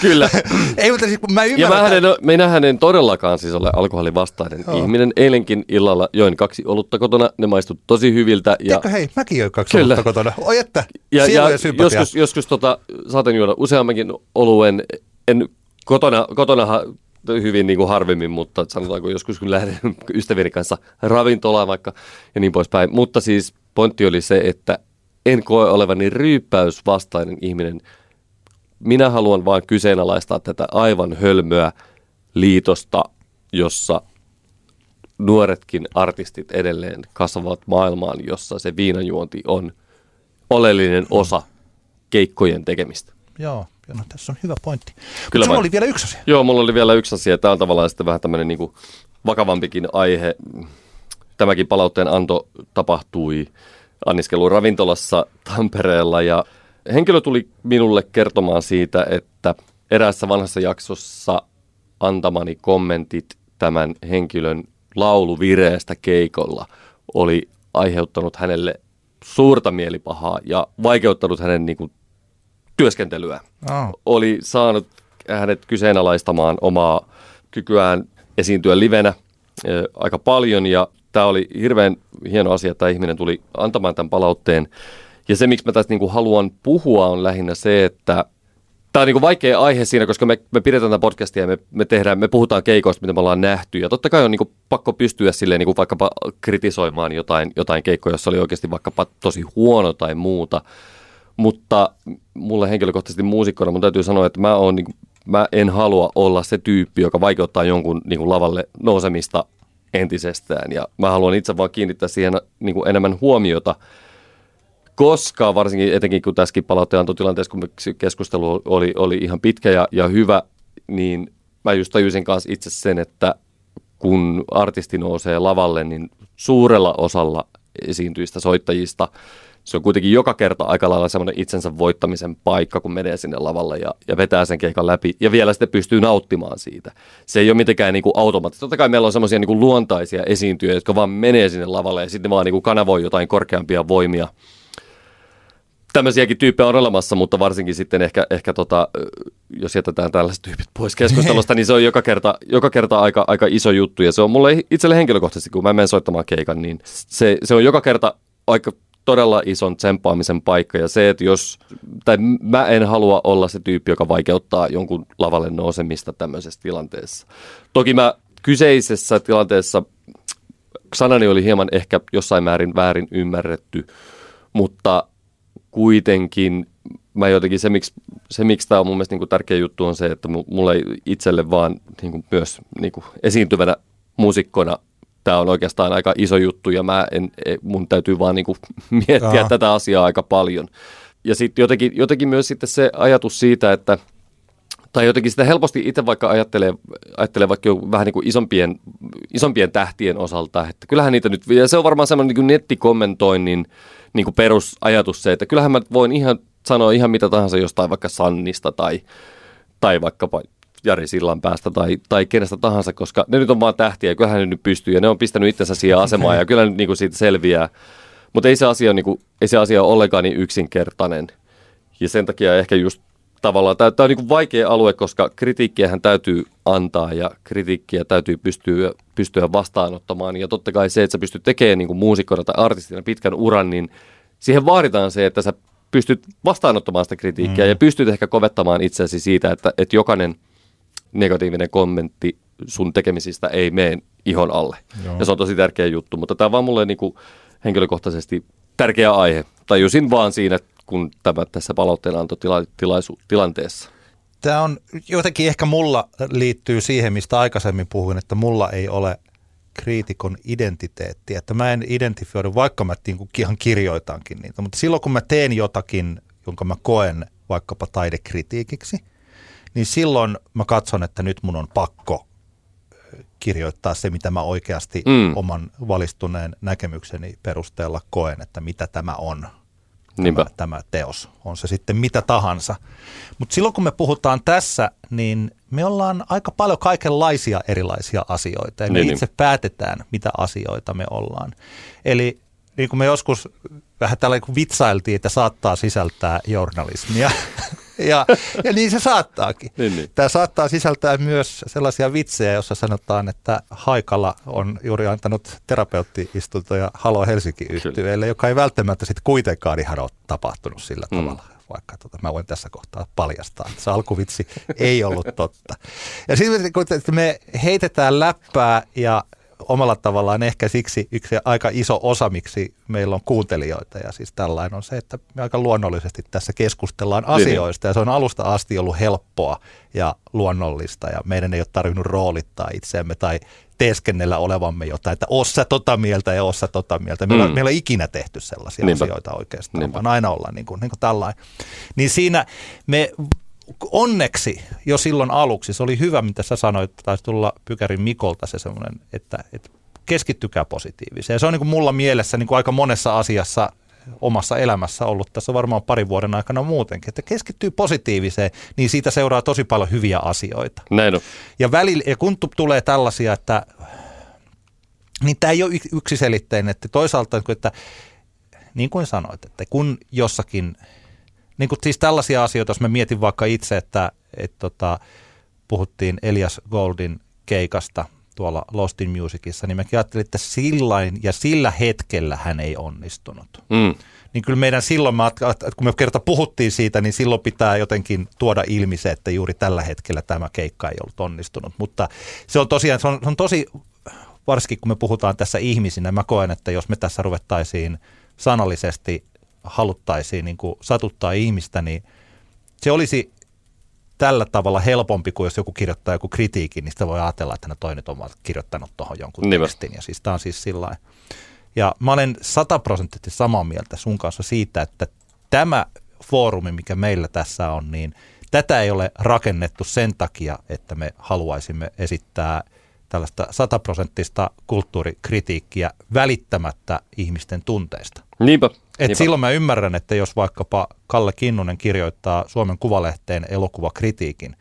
Kyllä. Ei, mutta siis mä ymmärrän. Ja mähän en, minähän en todellakaan siis ole alkoholin vastainen oh. ihminen. Eilenkin illalla join kaksi olutta kotona. Ne maistut tosi hyviltä. Ja... Tiedätkö, hei, mäkin join kaksi Kyllä. olutta kotona. Oi että, ja, ja, ja joskus, joskus tota, saatan juoda useammankin oluen. En kotona, kotona hyvin niin kuin harvemmin, mutta sanotaanko joskus kun lähden <laughs> ystävieni kanssa ravintolaan vaikka ja niin poispäin. Mutta siis pointti oli se, että en koe olevani ryyppäysvastainen ihminen. Minä haluan vain kyseenalaistaa tätä aivan hölmöä liitosta, jossa nuoretkin artistit edelleen kasvavat maailmaan, jossa se viinajuonti on oleellinen osa keikkojen tekemistä. Joo, no, tässä on hyvä pointti. Kyllä Mutta oli vielä yksi asia. Joo, mulla oli vielä yksi asia. Tämä on tavallaan sitten vähän tämmöinen niin kuin vakavampikin aihe. Tämäkin palautteen anto tapahtui anniskelun ravintolassa Tampereella ja henkilö tuli minulle kertomaan siitä, että eräässä vanhassa jaksossa antamani kommentit tämän henkilön lauluvireestä keikolla oli aiheuttanut hänelle suurta mielipahaa ja vaikeuttanut hänen niin kuin, työskentelyä. Oh. Oli saanut hänet kyseenalaistamaan omaa kykyään esiintyä livenä ö, aika paljon ja tämä oli hirveän hieno asia, että tämä ihminen tuli antamaan tämän palautteen. Ja se, miksi mä tästä niin haluan puhua, on lähinnä se, että Tämä on niin vaikea aihe siinä, koska me, me pidetään tätä podcastia ja me, me, tehdään, me puhutaan keikoista, mitä me ollaan nähty. Ja totta kai on niin pakko pystyä silleen niin vaikkapa kritisoimaan jotain, jotain keikkoja, jossa oli oikeasti vaikkapa tosi huono tai muuta. Mutta mulle henkilökohtaisesti muusikkona mun täytyy sanoa, että mä, oon, niin mä en halua olla se tyyppi, joka vaikeuttaa jonkun niin kuin lavalle nousemista entisestään. Ja mä haluan itse vaan kiinnittää siihen niin kuin enemmän huomiota, koska varsinkin etenkin kun tässäkin palautteen kun keskustelu oli, oli ihan pitkä ja, ja hyvä, niin mä just tajusin kanssa itse sen, että kun artisti nousee lavalle, niin suurella osalla esiintyistä soittajista – se on kuitenkin joka kerta aika lailla semmoinen itsensä voittamisen paikka, kun menee sinne lavalle ja, ja vetää sen keikan läpi. Ja vielä sitten pystyy nauttimaan siitä. Se ei ole mitenkään niin kuin automaattista. Totta kai meillä on semmoisia niin luontaisia esiintyjä, jotka vaan menee sinne lavalle ja sitten vaan niin kuin kanavoi jotain korkeampia voimia. Tämmöisiäkin tyyppejä on olemassa, mutta varsinkin sitten ehkä, ehkä tota, jos jätetään tällaiset tyypit pois keskustelusta, niin se on joka kerta, joka kerta aika, aika iso juttu. Ja se on mulle itselle henkilökohtaisesti, kun mä menen soittamaan keikan, niin se, se on joka kerta aika todella ison tsemppaamisen paikka ja se, että jos, tai mä en halua olla se tyyppi, joka vaikeuttaa jonkun lavalle nousemista tämmöisessä tilanteessa. Toki mä kyseisessä tilanteessa sanani oli hieman ehkä jossain määrin väärin ymmärretty, mutta kuitenkin mä jotenkin se, miksi, se, miksi tämä on mun mielestä niin kuin tärkeä juttu on se, että mulle itselle vaan niin kuin myös niin kuin esiintyvänä muusikkona tämä on oikeastaan aika iso juttu ja mä en, e, mun täytyy vaan niin kuin <laughs> miettiä Jaa. tätä asiaa aika paljon. Ja sitten jotenkin, jotenkin myös sitten se ajatus siitä, että tai jotenkin sitä helposti itse vaikka ajattelee, ajattelee vaikka jo vähän niin kuin isompien, isompien tähtien osalta, että kyllähän niitä nyt, ja se on varmaan semmoinen niin nettikommentoinnin niin kuin perusajatus se, että kyllähän mä voin ihan sanoa ihan mitä tahansa jostain vaikka Sannista tai, tai vaikkapa Jari Sillan päästä tai, tai kenestä tahansa, koska ne nyt on vaan tähtiä ja kyllähän ne nyt pystyy ja ne on pistänyt itsensä siihen asemaan ja kyllä nyt niin kuin siitä selviää. Mutta ei se asia niin kuin, ei se asia ole ollenkaan niin yksinkertainen. Ja sen takia ehkä just tavallaan, tämä, tämä on niin vaikea alue, koska kritiikkiähän täytyy antaa ja kritiikkiä täytyy pystyä, pystyä vastaanottamaan. Ja totta kai se, että sä pystyt tekemään niin muusikkona tai artistina pitkän uran, niin siihen vaaditaan se, että sä pystyt vastaanottamaan sitä kritiikkiä mm. ja pystyt ehkä kovettamaan itseäsi siitä, että, että jokainen negatiivinen kommentti sun tekemisistä ei mene ihon alle. Joo. Ja se on tosi tärkeä juttu, mutta tämä on vaan mulle niin kuin henkilökohtaisesti tärkeä aihe. Tajusin vaan siinä, kun tämä tässä palautteenantotilanteessa. Tämä on jotenkin ehkä mulla liittyy siihen, mistä aikaisemmin puhuin, että mulla ei ole kriitikon identiteettiä. Että mä en identifioidu, vaikka mä niin ihan kirjoitankin niitä, mutta silloin kun mä teen jotakin, jonka mä koen vaikkapa taidekritiikiksi, niin silloin mä katson, että nyt mun on pakko kirjoittaa se, mitä mä oikeasti mm. oman valistuneen näkemykseni perusteella koen, että mitä tämä on tämä, tämä teos, on se sitten mitä tahansa. Mutta silloin kun me puhutaan tässä, niin me ollaan aika paljon kaikenlaisia erilaisia asioita ja me niin, itse niin. päätetään, mitä asioita me ollaan. Eli niin kuin me joskus vähän tällä vitsailtiin, että saattaa sisältää journalismia. <laughs> <laughs> ja, ja niin se saattaakin. Niin, niin. Tämä saattaa sisältää myös sellaisia vitsejä, joissa sanotaan, että Haikala on juuri antanut terapeuttiistuntoja Halo Helsinki yhtyeelle, joka ei välttämättä sitten kuitenkaan ihan ole tapahtunut sillä mm. tavalla. Vaikka tota, mä voin tässä kohtaa paljastaa, että se alkuvitsi <laughs> ei ollut totta. Ja sitten kun me heitetään läppää ja omalla tavallaan ehkä siksi yksi aika iso osa, miksi meillä on kuuntelijoita. Ja siis tällainen on se, että me aika luonnollisesti tässä keskustellaan niin. asioista. Ja se on alusta asti ollut helppoa ja luonnollista. Ja meidän ei ole tarvinnut roolittaa itseämme tai teeskennellä olevamme jotain, että ossa tota mieltä ja ossa tota mieltä. Meillä, mm. meillä ei ikinä tehty sellaisia Niinpä. asioita oikeastaan, Niinpä. vaan aina ollaan niin kuin, niin kuin tällainen. Niin siinä me onneksi jo silloin aluksi, se oli hyvä, mitä sä sanoit, taisi tulla Pykärin Mikolta se semmoinen, että, että keskittykää positiiviseen. Se on niin kuin mulla mielessä niin kuin aika monessa asiassa omassa elämässä ollut tässä varmaan parin vuoden aikana muutenkin, että keskittyy positiiviseen, niin siitä seuraa tosi paljon hyviä asioita. Näin on. Ja, välillä, ja kun tulee tällaisia, että niin tämä ei ole yksiselitteinen, että toisaalta, että niin kuin sanoit, että kun jossakin – niin kuin siis tällaisia asioita, jos mä mietin vaikka itse, että et tota, puhuttiin Elias Goldin keikasta tuolla Lost in Musicissa, niin mä ajattelin, että sillain ja sillä hetkellä hän ei onnistunut. Mm. Niin kyllä meidän silloin, kun me kerta puhuttiin siitä, niin silloin pitää jotenkin tuoda ilmi se, että juuri tällä hetkellä tämä keikka ei ollut onnistunut. Mutta se on tosiaan, se on, se on tosi, varsinkin kun me puhutaan tässä ihmisinä, mä koen, että jos me tässä ruvettaisiin sanallisesti haluttaisiin niin kuin satuttaa ihmistä, niin se olisi tällä tavalla helpompi kuin jos joku kirjoittaa joku kritiikin, niin sitä voi ajatella, että toinen on kirjoittanut tuohon jonkun tekstin. Ja siis tämä on siis sillä Ja mä olen sataprosenttisesti samaa mieltä sun kanssa siitä, että tämä foorumi, mikä meillä tässä on, niin tätä ei ole rakennettu sen takia, että me haluaisimme esittää tällaista sataprosenttista kulttuurikritiikkiä välittämättä ihmisten tunteista. Niinpä. Et silloin mä ymmärrän, että jos vaikkapa Kalle Kinnunen kirjoittaa Suomen Kuvalehteen elokuvakritiikin,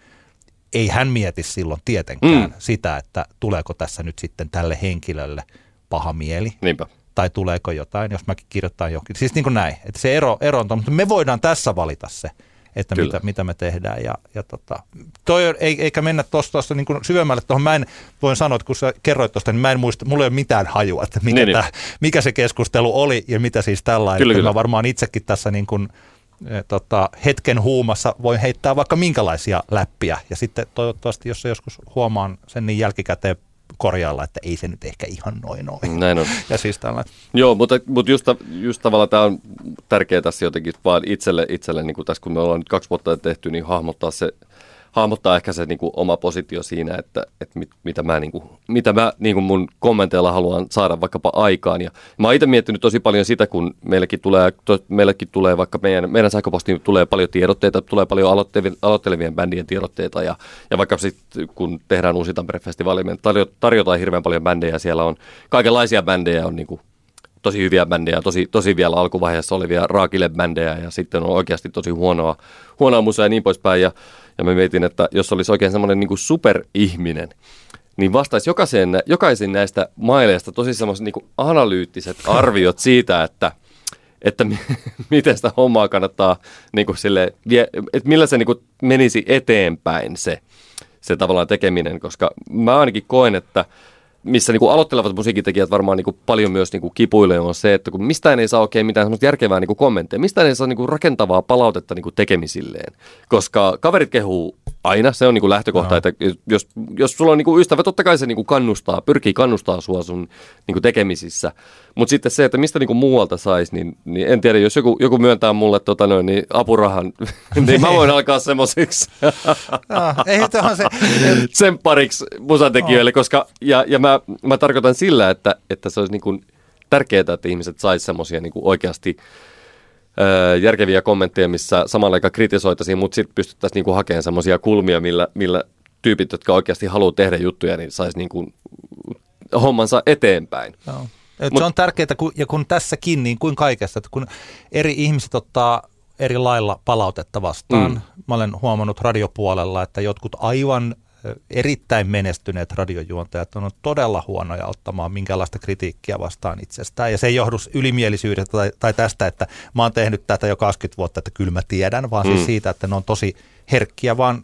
ei hän mieti silloin tietenkään mm. sitä, että tuleeko tässä nyt sitten tälle henkilölle paha mieli. Niinpä. Tai tuleeko jotain, jos mäkin kirjoitan jokin. Siis niin kuin näin, että se ero, ero on, mutta me voidaan tässä valita se että mitä, mitä, me tehdään. Ja, ja tota, toi, ei, eikä mennä tuosta niin syvemmälle tuohon. Mä en, voin sanoa, että kun sä kerroit tuosta, niin mä en muista, mulla ei ole mitään hajua, että mikä, niin, tää, niin. mikä se keskustelu oli ja mitä siis tällainen. Kyllä, kyllä. Mä varmaan itsekin tässä niin kuin, e, tota, hetken huumassa voin heittää vaikka minkälaisia läppiä. Ja sitten toivottavasti, jos joskus huomaan sen niin jälkikäteen korjailla, että ei se nyt ehkä ihan noin ole. Näin on. <laughs> Ja siis tällainen. Joo, mutta, mutta just, just tavallaan tämä on tärkeää tässä jotenkin vaan itselle, itselle niin kuin tässä kun me ollaan nyt kaksi vuotta tehty, niin hahmottaa se hahmottaa ehkä se niin kuin, oma positio siinä, että, että mit, mitä mä, niin kuin, mitä mä niin kuin mun kommenteilla haluan saada vaikkapa aikaan. Ja mä oon itse miettinyt tosi paljon sitä, kun meillekin tulee, to, meillekin tulee vaikka meidän, meidän sähköpostiin tulee paljon tiedotteita, tulee paljon aloittelevien, aloittelevien bändien tiedotteita ja, ja vaikka sitten kun tehdään uusi Tampere-festivaali, me tarjotaan hirveän paljon bändejä, siellä on kaikenlaisia bändejä, on niin kuin, tosi hyviä bändejä, tosi, tosi vielä alkuvaiheessa olevia raakile-bändejä ja sitten on oikeasti tosi huonoa, huonoa musaa ja niin poispäin. Ja, ja mä mietin, että jos olisi oikein semmoinen niin superihminen, niin vastaisi jokaisen, jokaisen näistä maileista tosi semmoiset niin analyyttiset <laughs> arviot siitä, että, että <laughs> miten sitä hommaa kannattaa, niin kuin sille, että millä se niin kuin menisi eteenpäin se, se tavallaan tekeminen, koska mä ainakin koen, että missä kuin aloittelevat musiikintekijät varmaan niin kuin paljon myös niin kuin kipuilee on se, että kun mistään ei saa oikein mitään semmoista järkevää niin kuin kommentteja, mistään ei saa niin kuin rakentavaa palautetta niin kuin tekemisilleen, koska kaverit kehuu aina, se on niin kuin lähtökohta, no. että jos, jos sulla on niin kuin ystävä, totta kai se niin kuin kannustaa, pyrkii kannustaa sua sun niin kuin tekemisissä, mutta sitten se, että mistä niin kuin muualta saisi, niin, niin en tiedä, jos joku, joku myöntää mulle tota noin, niin apurahan, <laughs> niin mä voin alkaa semmoisiksi no, <laughs> se... <laughs> tsemppariksi musatekijöille, koska, ja, ja mä, mä tarkoitan sillä, että, että se olisi niin kuin tärkeää, että ihmiset saisi semmoisia niin oikeasti järkeviä kommentteja, missä samalla aikaa kritisoitaisiin, mutta sitten pystyttäisiin niinku hakemaan semmoisia kulmia, millä, millä tyypit, jotka oikeasti haluaa tehdä juttuja, niin saisi niinku hommansa eteenpäin. No. Et Mut, se on tärkeää, kun, ja kun tässäkin, niin kuin kaikessa, että kun eri ihmiset ottaa eri lailla palautetta vastaan. Mm. Mä olen huomannut radiopuolella, että jotkut aivan erittäin menestyneet radiojuontajat on todella huonoja ottamaan minkälaista kritiikkiä vastaan itsestään. Ja se ei johdu ylimielisyydestä tai, tai tästä, että mä oon tehnyt tätä jo 20 vuotta, että kyllä mä tiedän, vaan siis mm. siis siitä, että ne on tosi herkkiä vaan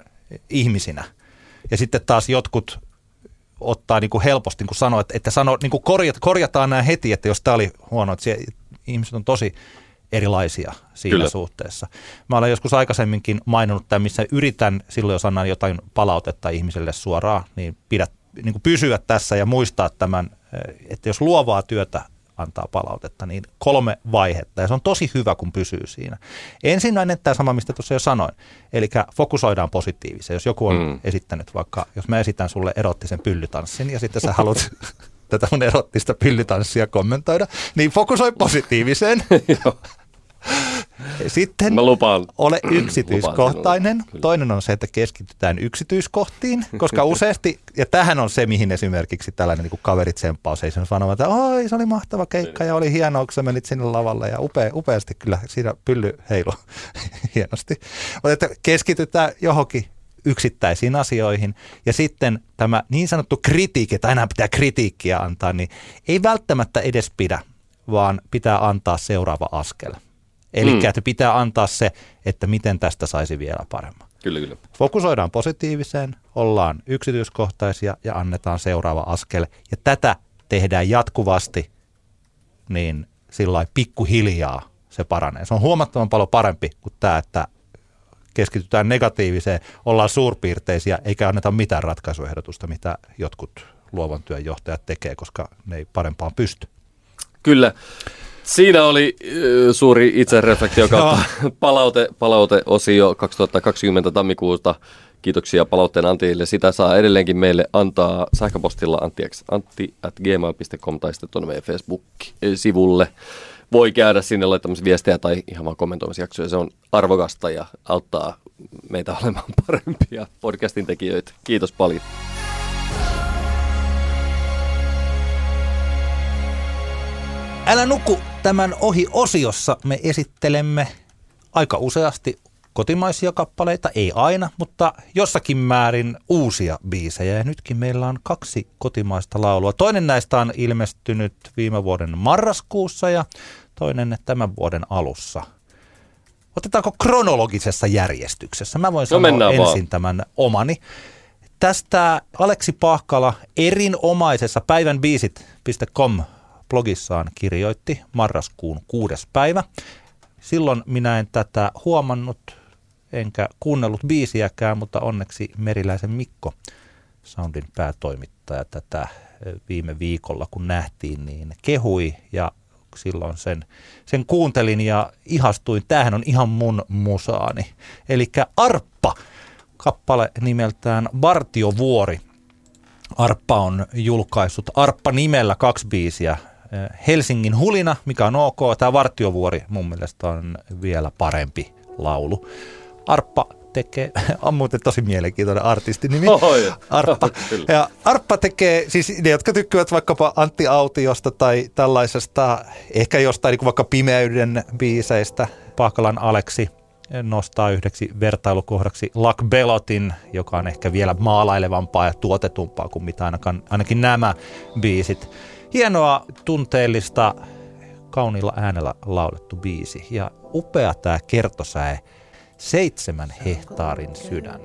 ihmisinä. Ja sitten taas jotkut ottaa niin kuin helposti, niin kuin sanoa, että, että sano, niin kuin korjat, korjataan nämä heti, että jos tämä oli huono, että se, ihmiset on tosi erilaisia siinä Kyllä. suhteessa. Mä olen joskus aikaisemminkin maininnut tämän, missä yritän silloin, jos annan jotain palautetta ihmiselle suoraan, niin pidät niin kuin pysyä tässä ja muistaa tämän, että jos luovaa työtä antaa palautetta, niin kolme vaihetta. Ja se on tosi hyvä, kun pysyy siinä. Ensimmäinen tämä sama, mistä tuossa jo sanoin. Eli fokusoidaan positiiviseen. Jos joku on mm. esittänyt vaikka, jos mä esitän sulle erottisen pyllytanssin ja sitten sä haluat <laughs> tätä mun erottista pyllytanssia kommentoida, niin fokusoi positiiviseen. <laughs> Sitten Mä lupaan. ole yksityiskohtainen. Lupaan Toinen on se, että keskitytään yksityiskohtiin, koska <laughs> useasti, ja tähän on se, mihin esimerkiksi tällainen niin kaveri tsemppaus, ei sen sanoa, että oi, se oli mahtava keikka ja oli hienoa, kun sä menit sinne lavalle ja upea, upeasti kyllä siinä pylly heilu <laughs> hienosti. Mutta että keskitytään johonkin yksittäisiin asioihin. Ja sitten tämä niin sanottu kritiikki, että aina pitää kritiikkiä antaa, niin ei välttämättä edes pidä, vaan pitää antaa seuraava askel. Eli mm. että pitää antaa se, että miten tästä saisi vielä paremmin. Kyllä, kyllä. Fokusoidaan positiiviseen, ollaan yksityiskohtaisia ja annetaan seuraava askel. Ja tätä tehdään jatkuvasti, niin sillä pikkuhiljaa se paranee. Se on huomattavan paljon parempi kuin tämä, että keskitytään negatiiviseen, ollaan suurpiirteisiä eikä anneta mitään ratkaisuehdotusta, mitä jotkut luovan työn johtajat tekee, koska ne ei parempaan pysty. Kyllä. Siinä oli suuri itsereflektio kautta <laughs> palaute, palauteosio 2020 tammikuusta. Kiitoksia palautteen Antille. Sitä saa edelleenkin meille antaa sähköpostilla antti at gmail.com tai sitten tuonne meidän Facebook-sivulle voi käydä sinne laittamassa viestejä tai ihan vaan kommentoimassa jaksoja. Se on arvokasta ja auttaa meitä olemaan <laughs> parempia podcastin tekijöitä. Kiitos paljon. Älä nuku tämän ohi osiossa. Me esittelemme aika useasti kotimaisia kappaleita, ei aina, mutta jossakin määrin uusia biisejä. Ja nytkin meillä on kaksi kotimaista laulua. Toinen näistä on ilmestynyt viime vuoden marraskuussa ja toinen tämän vuoden alussa. Otetaanko kronologisessa järjestyksessä? Mä voin no sanoa ensin vaan. tämän omani. Tästä Aleksi Pahkala erinomaisessa päivänbiisit.com blogissaan kirjoitti marraskuun kuudes päivä. Silloin minä en tätä huomannut enkä kuunnellut biisiäkään, mutta onneksi Meriläisen Mikko, Soundin päätoimittaja, tätä viime viikolla, kun nähtiin, niin kehui ja silloin sen, sen kuuntelin ja ihastuin. Tämähän on ihan mun musaani. Eli Arppa, kappale nimeltään Vartiovuori. Arppa on julkaissut Arppa nimellä kaksi biisiä. Helsingin hulina, mikä on ok. Tämä Vartiovuori mun mielestä on vielä parempi laulu. Arppa tekee, <laughs> on muuten tosi mielenkiintoinen artistinimi. Oh, Arppa. ja Arppa tekee, siis ne, jotka tykkäävät vaikkapa Antti Autiosta tai tällaisesta, ehkä jostain niin vaikka Pimeyden biiseistä, Paakalan Aleksi nostaa yhdeksi vertailukohdaksi Luck Belotin, joka on ehkä vielä maalailevampaa ja tuotetumpaa kuin mitä ainakaan, ainakin nämä biisit. Hienoa, tunteellista, kauniilla äänellä laulettu biisi ja upea tämä kertosäe seitsemän hehtaarin sydän.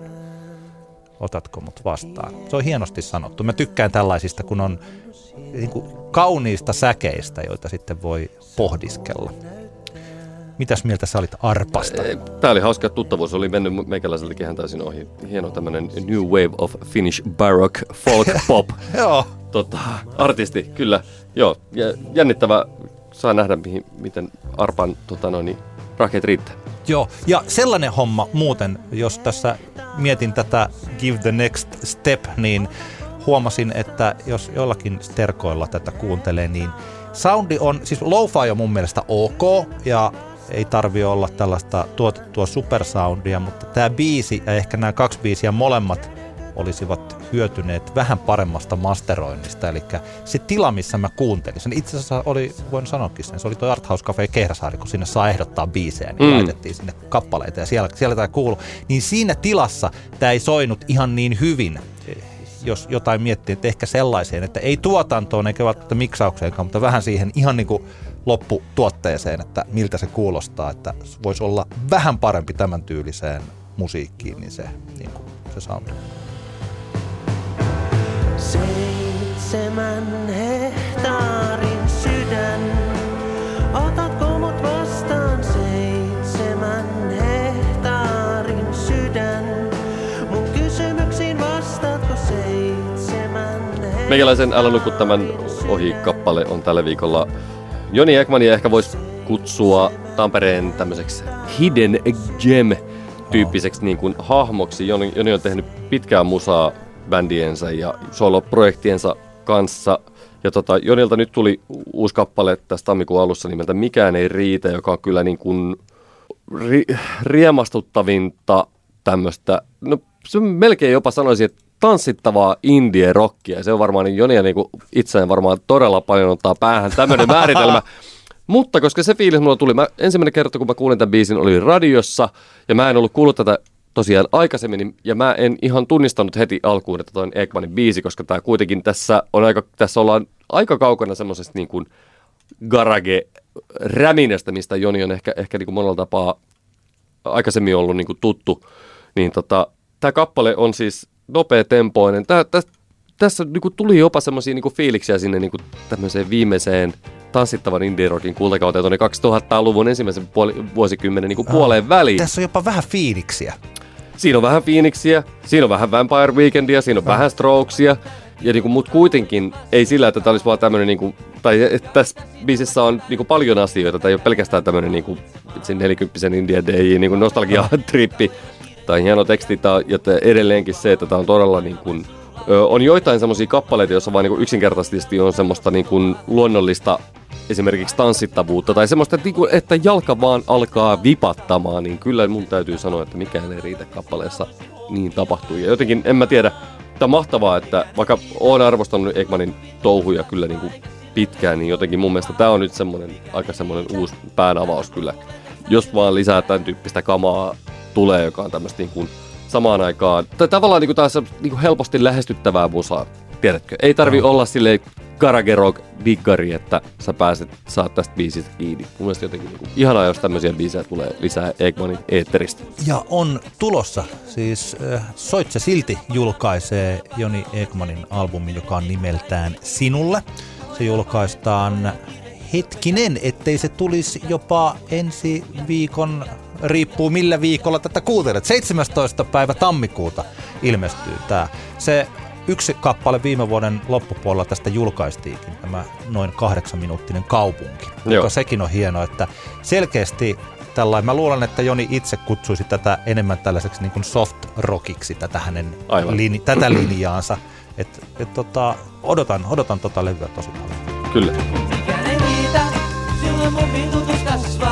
Otatko mut vastaan? Se on hienosti sanottu. Mä tykkään tällaisista, kun on niin kuin kauniista säkeistä, joita sitten voi pohdiskella. Mitäs mieltä sä olit Arpasta? Tämä oli hauska tuttavuus, oli mennyt meikäläisellekin hän täysin ohi. Hieno tämmönen New Wave of Finnish Baroque Folk <laughs> Pop. Joo. Tota, artisti, kyllä. Joo, jännittävä. Saa nähdä, mihin, miten Arpan tota noin, rakeet riittää. Joo, ja sellainen homma muuten, jos tässä mietin tätä Give the Next Step, niin huomasin, että jos jollakin sterkoilla tätä kuuntelee, niin soundi on, siis lo-fi on mun mielestä ok, ja ei tarvi olla tällaista tuotettua supersoundia, mutta tämä biisi ja ehkä nämä kaksi biisiä molemmat olisivat hyötyneet vähän paremmasta masteroinnista. Eli se tila, missä mä kuuntelin, sen itse asiassa oli, voin sanoakin sen, se oli tuo Art House Cafe Kehräsaari, kun sinne saa ehdottaa biisejä, niin mm. laitettiin sinne kappaleita ja siellä, siellä tämä kuulu. Niin siinä tilassa tämä ei soinut ihan niin hyvin, jos jotain miettii, että ehkä sellaiseen, että ei tuotantoon eikä välttämättä miksaukseenkaan, mutta vähän siihen ihan niin kuin lopputuotteeseen, että miltä se kuulostaa, että voisi olla vähän parempi tämän tyyliseen musiikkiin, niin se, niin kuin, se sound. Seitsemän hehtaarin sydän, otatko mut vastaan seitsemän hehtaarin sydän? Mun kysymyksiin vastaatko seitsemän hehtaarin Meikäläisen Älä nuku tämän ohi kappale on tällä viikolla Joni Ekmania ehkä voisi kutsua Tampereen tämmöiseksi hidden gem tyyppiseksi niin kuin hahmoksi. Joni, Joni on tehnyt pitkään musaa bändiensä ja solo-projektiensa kanssa. Ja tota, Jonilta nyt tuli uusi kappale tässä tammikuun alussa nimeltä Mikään ei riitä, joka on kyllä niin kuin ri- riemastuttavinta tämmöistä, no se melkein jopa sanoisin, että tanssittavaa indie-rockia. Se on varmaan niin Jonia niin itseään varmaan todella paljon ottaa päähän tämmöinen <laughs> määritelmä. Mutta koska se fiilis mulla tuli, mä, ensimmäinen kerta kun mä kuulin tämän biisin oli radiossa ja mä en ollut kuullut tätä tosiaan aikaisemmin, niin- ja mä en ihan tunnistanut heti alkuun, että toi on Ekmanin biisi, koska tämä kuitenkin tässä, on aika, tässä ollaan aika kaukana semmoisesta niin kuin garage-räminästä, mistä Joni on ehkä, ehkä niin kuin monella tapaa aikaisemmin ollut niin kuin tuttu. Niin tota, tämä kappale on siis nopea tempoinen. Tää, tä, tässä niin kuin tuli jopa semmoisia niin fiiliksiä sinne niin kuin tämmöiseen viimeiseen tanssittavan indie rockin kultakauteen tuonne 2000-luvun ensimmäisen puoli, vuosikymmenen niin kuin puoleen väliin. Tässä on jopa vähän fiiliksiä. Siinä on vähän Phoenixia, siinä on vähän Vampire Weekendia, siinä on vähän Strokesia. Ja niin kuin, mut kuitenkin ei sillä, että tämä olisi vaan tämmöinen, niin kuin, tai että tässä biisissä on niin kuin, paljon asioita. Tämä ei ole pelkästään tämmöinen niin kuin, 40 India Day niin nostalgia-trippi tai hieno teksti. Tai, ja edelleenkin se, että tämä on todella niin kuin, on joitain semmoisia kappaleita, joissa vaan niin yksinkertaisesti on semmoista niin kuin luonnollista esimerkiksi tanssittavuutta tai semmoista, että, niinku, että jalka vaan alkaa vipattamaan, niin kyllä mun täytyy sanoa, että mikään ei riitä kappaleessa niin tapahtuu. Ja jotenkin, en mä tiedä, tämä mahtavaa, että vaikka oon arvostanut Ekmanin touhuja kyllä niin kuin pitkään, niin jotenkin mun mielestä tämä on nyt semmoinen aika semmoinen uusi päänavaus kyllä. Jos vaan lisää tämän tyyppistä kamaa tulee, joka on tämmöistä niin kuin samaan aikaan, tai tavallaan niin kuin taas niin kuin helposti lähestyttävää musaa, tiedätkö? Ei tarvi no. olla silleen garage rock diggari, että sä pääset, saat tästä biisistä kiinni. Mun mielestä jotenkin niin kuin, ihanaa, jos tämmöisiä biisejä tulee lisää Ekmanin eetteristä. Ja on tulossa, siis äh, Soitse silti julkaisee Joni Ekmanin albumin, joka on nimeltään Sinulle. Se julkaistaan hetkinen, ettei se tulisi jopa ensi viikon, riippuu millä viikolla tätä kuuntelet. 17. päivä tammikuuta ilmestyy tämä. Se yksi kappale viime vuoden loppupuolella tästä julkaistiinkin, tämä noin kahdeksan minuuttinen kaupunki, Joo. joka sekin on hieno, että selkeästi tällainen, mä luulen, että Joni itse kutsuisi tätä enemmän tällaiseksi niin kuin soft rockiksi, tätä hänen lini, tätä linjaansa. Et, et tota, odotan, odotan tota levyä tosi paljon. Kyllä. Mikään ei riitä, silloin mun vitutus kasvaa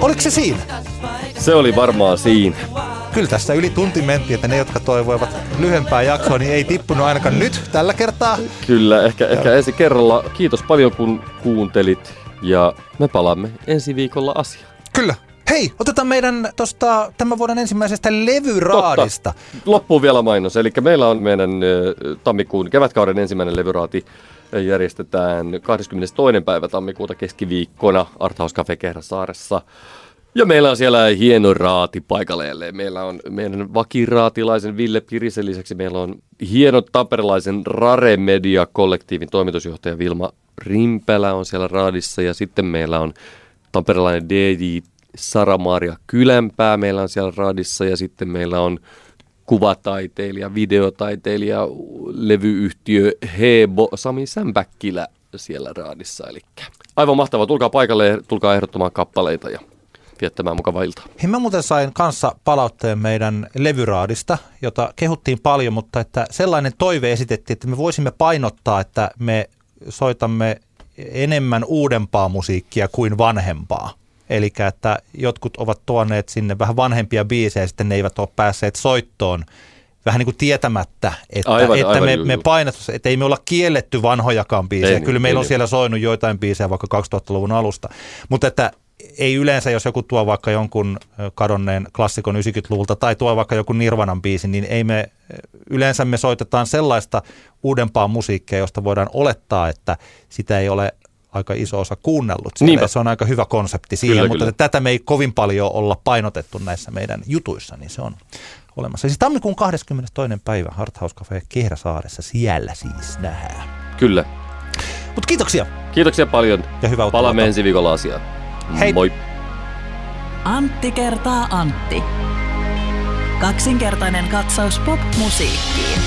Oliko se siinä? Se oli varmaan siinä. Kyllä tässä yli tunti mentiin, että ne, jotka toivoivat lyhyempää jaksoa, niin ei tippunut ainakaan nyt tällä kertaa. Kyllä, ehkä, ehkä ensi kerralla. Kiitos paljon kun kuuntelit ja me palaamme ensi viikolla asiaan. Kyllä. Hei, otetaan meidän tosta, tämän vuoden ensimmäisestä levyraadista. Loppuun vielä mainos. Eli meillä on meidän tammikuun kevätkauden ensimmäinen levyraati järjestetään 22. päivä tammikuuta keskiviikkona Arthouse Cafe Kehräsaaressa. Ja meillä on siellä hieno raati paikalle. Meillä on meidän vakiraatilaisen Ville Pirisen lisäksi meillä on hieno tamperelaisen Rare Media kollektiivin toimitusjohtaja Vilma Rimpelä on siellä raadissa ja sitten meillä on tamperelainen DJ Sara-Maria Kylänpää meillä on siellä raadissa ja sitten meillä on kuvataiteilija, videotaiteilija, levyyhtiö Hebo Sami Sämpäkkilä siellä raadissa. Eli aivan mahtavaa, tulkaa paikalle ja tulkaa ehdottamaan kappaleita ja viettämään mukavaa iltaa. Hei, mä muuten sain kanssa palautteen meidän levyraadista, jota kehuttiin paljon, mutta että sellainen toive esitettiin, että me voisimme painottaa, että me soitamme enemmän uudempaa musiikkia kuin vanhempaa. Eli että jotkut ovat tuoneet sinne vähän vanhempia biisejä ja sitten ne eivät ole päässeet soittoon vähän niin kuin tietämättä, että, Aivan, että aivan, me, juu, me painatus, että ei me olla kielletty vanhojakaan biisejä. Ei niin, Kyllä meillä ei on niin. siellä soinut joitain biisejä vaikka 2000-luvun alusta. Mutta että ei yleensä, jos joku tuo vaikka jonkun kadonneen klassikon 90-luvulta tai tuo vaikka joku Nirvanan biisin, niin ei me, yleensä me soitetaan sellaista uudempaa musiikkia, josta voidaan olettaa, että sitä ei ole aika iso osa kuunnellut. Siellä. Niinpä. Se on aika hyvä konsepti siihen, Kyllä, mutta kyllä. että tätä me ei kovin paljon olla painotettu näissä meidän jutuissa, niin se on olemassa. Siis tammikuun 22. päivä Harthouse Cafe Kehräsaaressa, siellä siis nähdään. Kyllä. Mutta kiitoksia Kiitoksia paljon. ja hyvää uutta Palaamme ensi viikolla asiaan. Hei. Moi. Antti kertaa Antti. Kaksinkertainen katsaus pop-musiikkiin.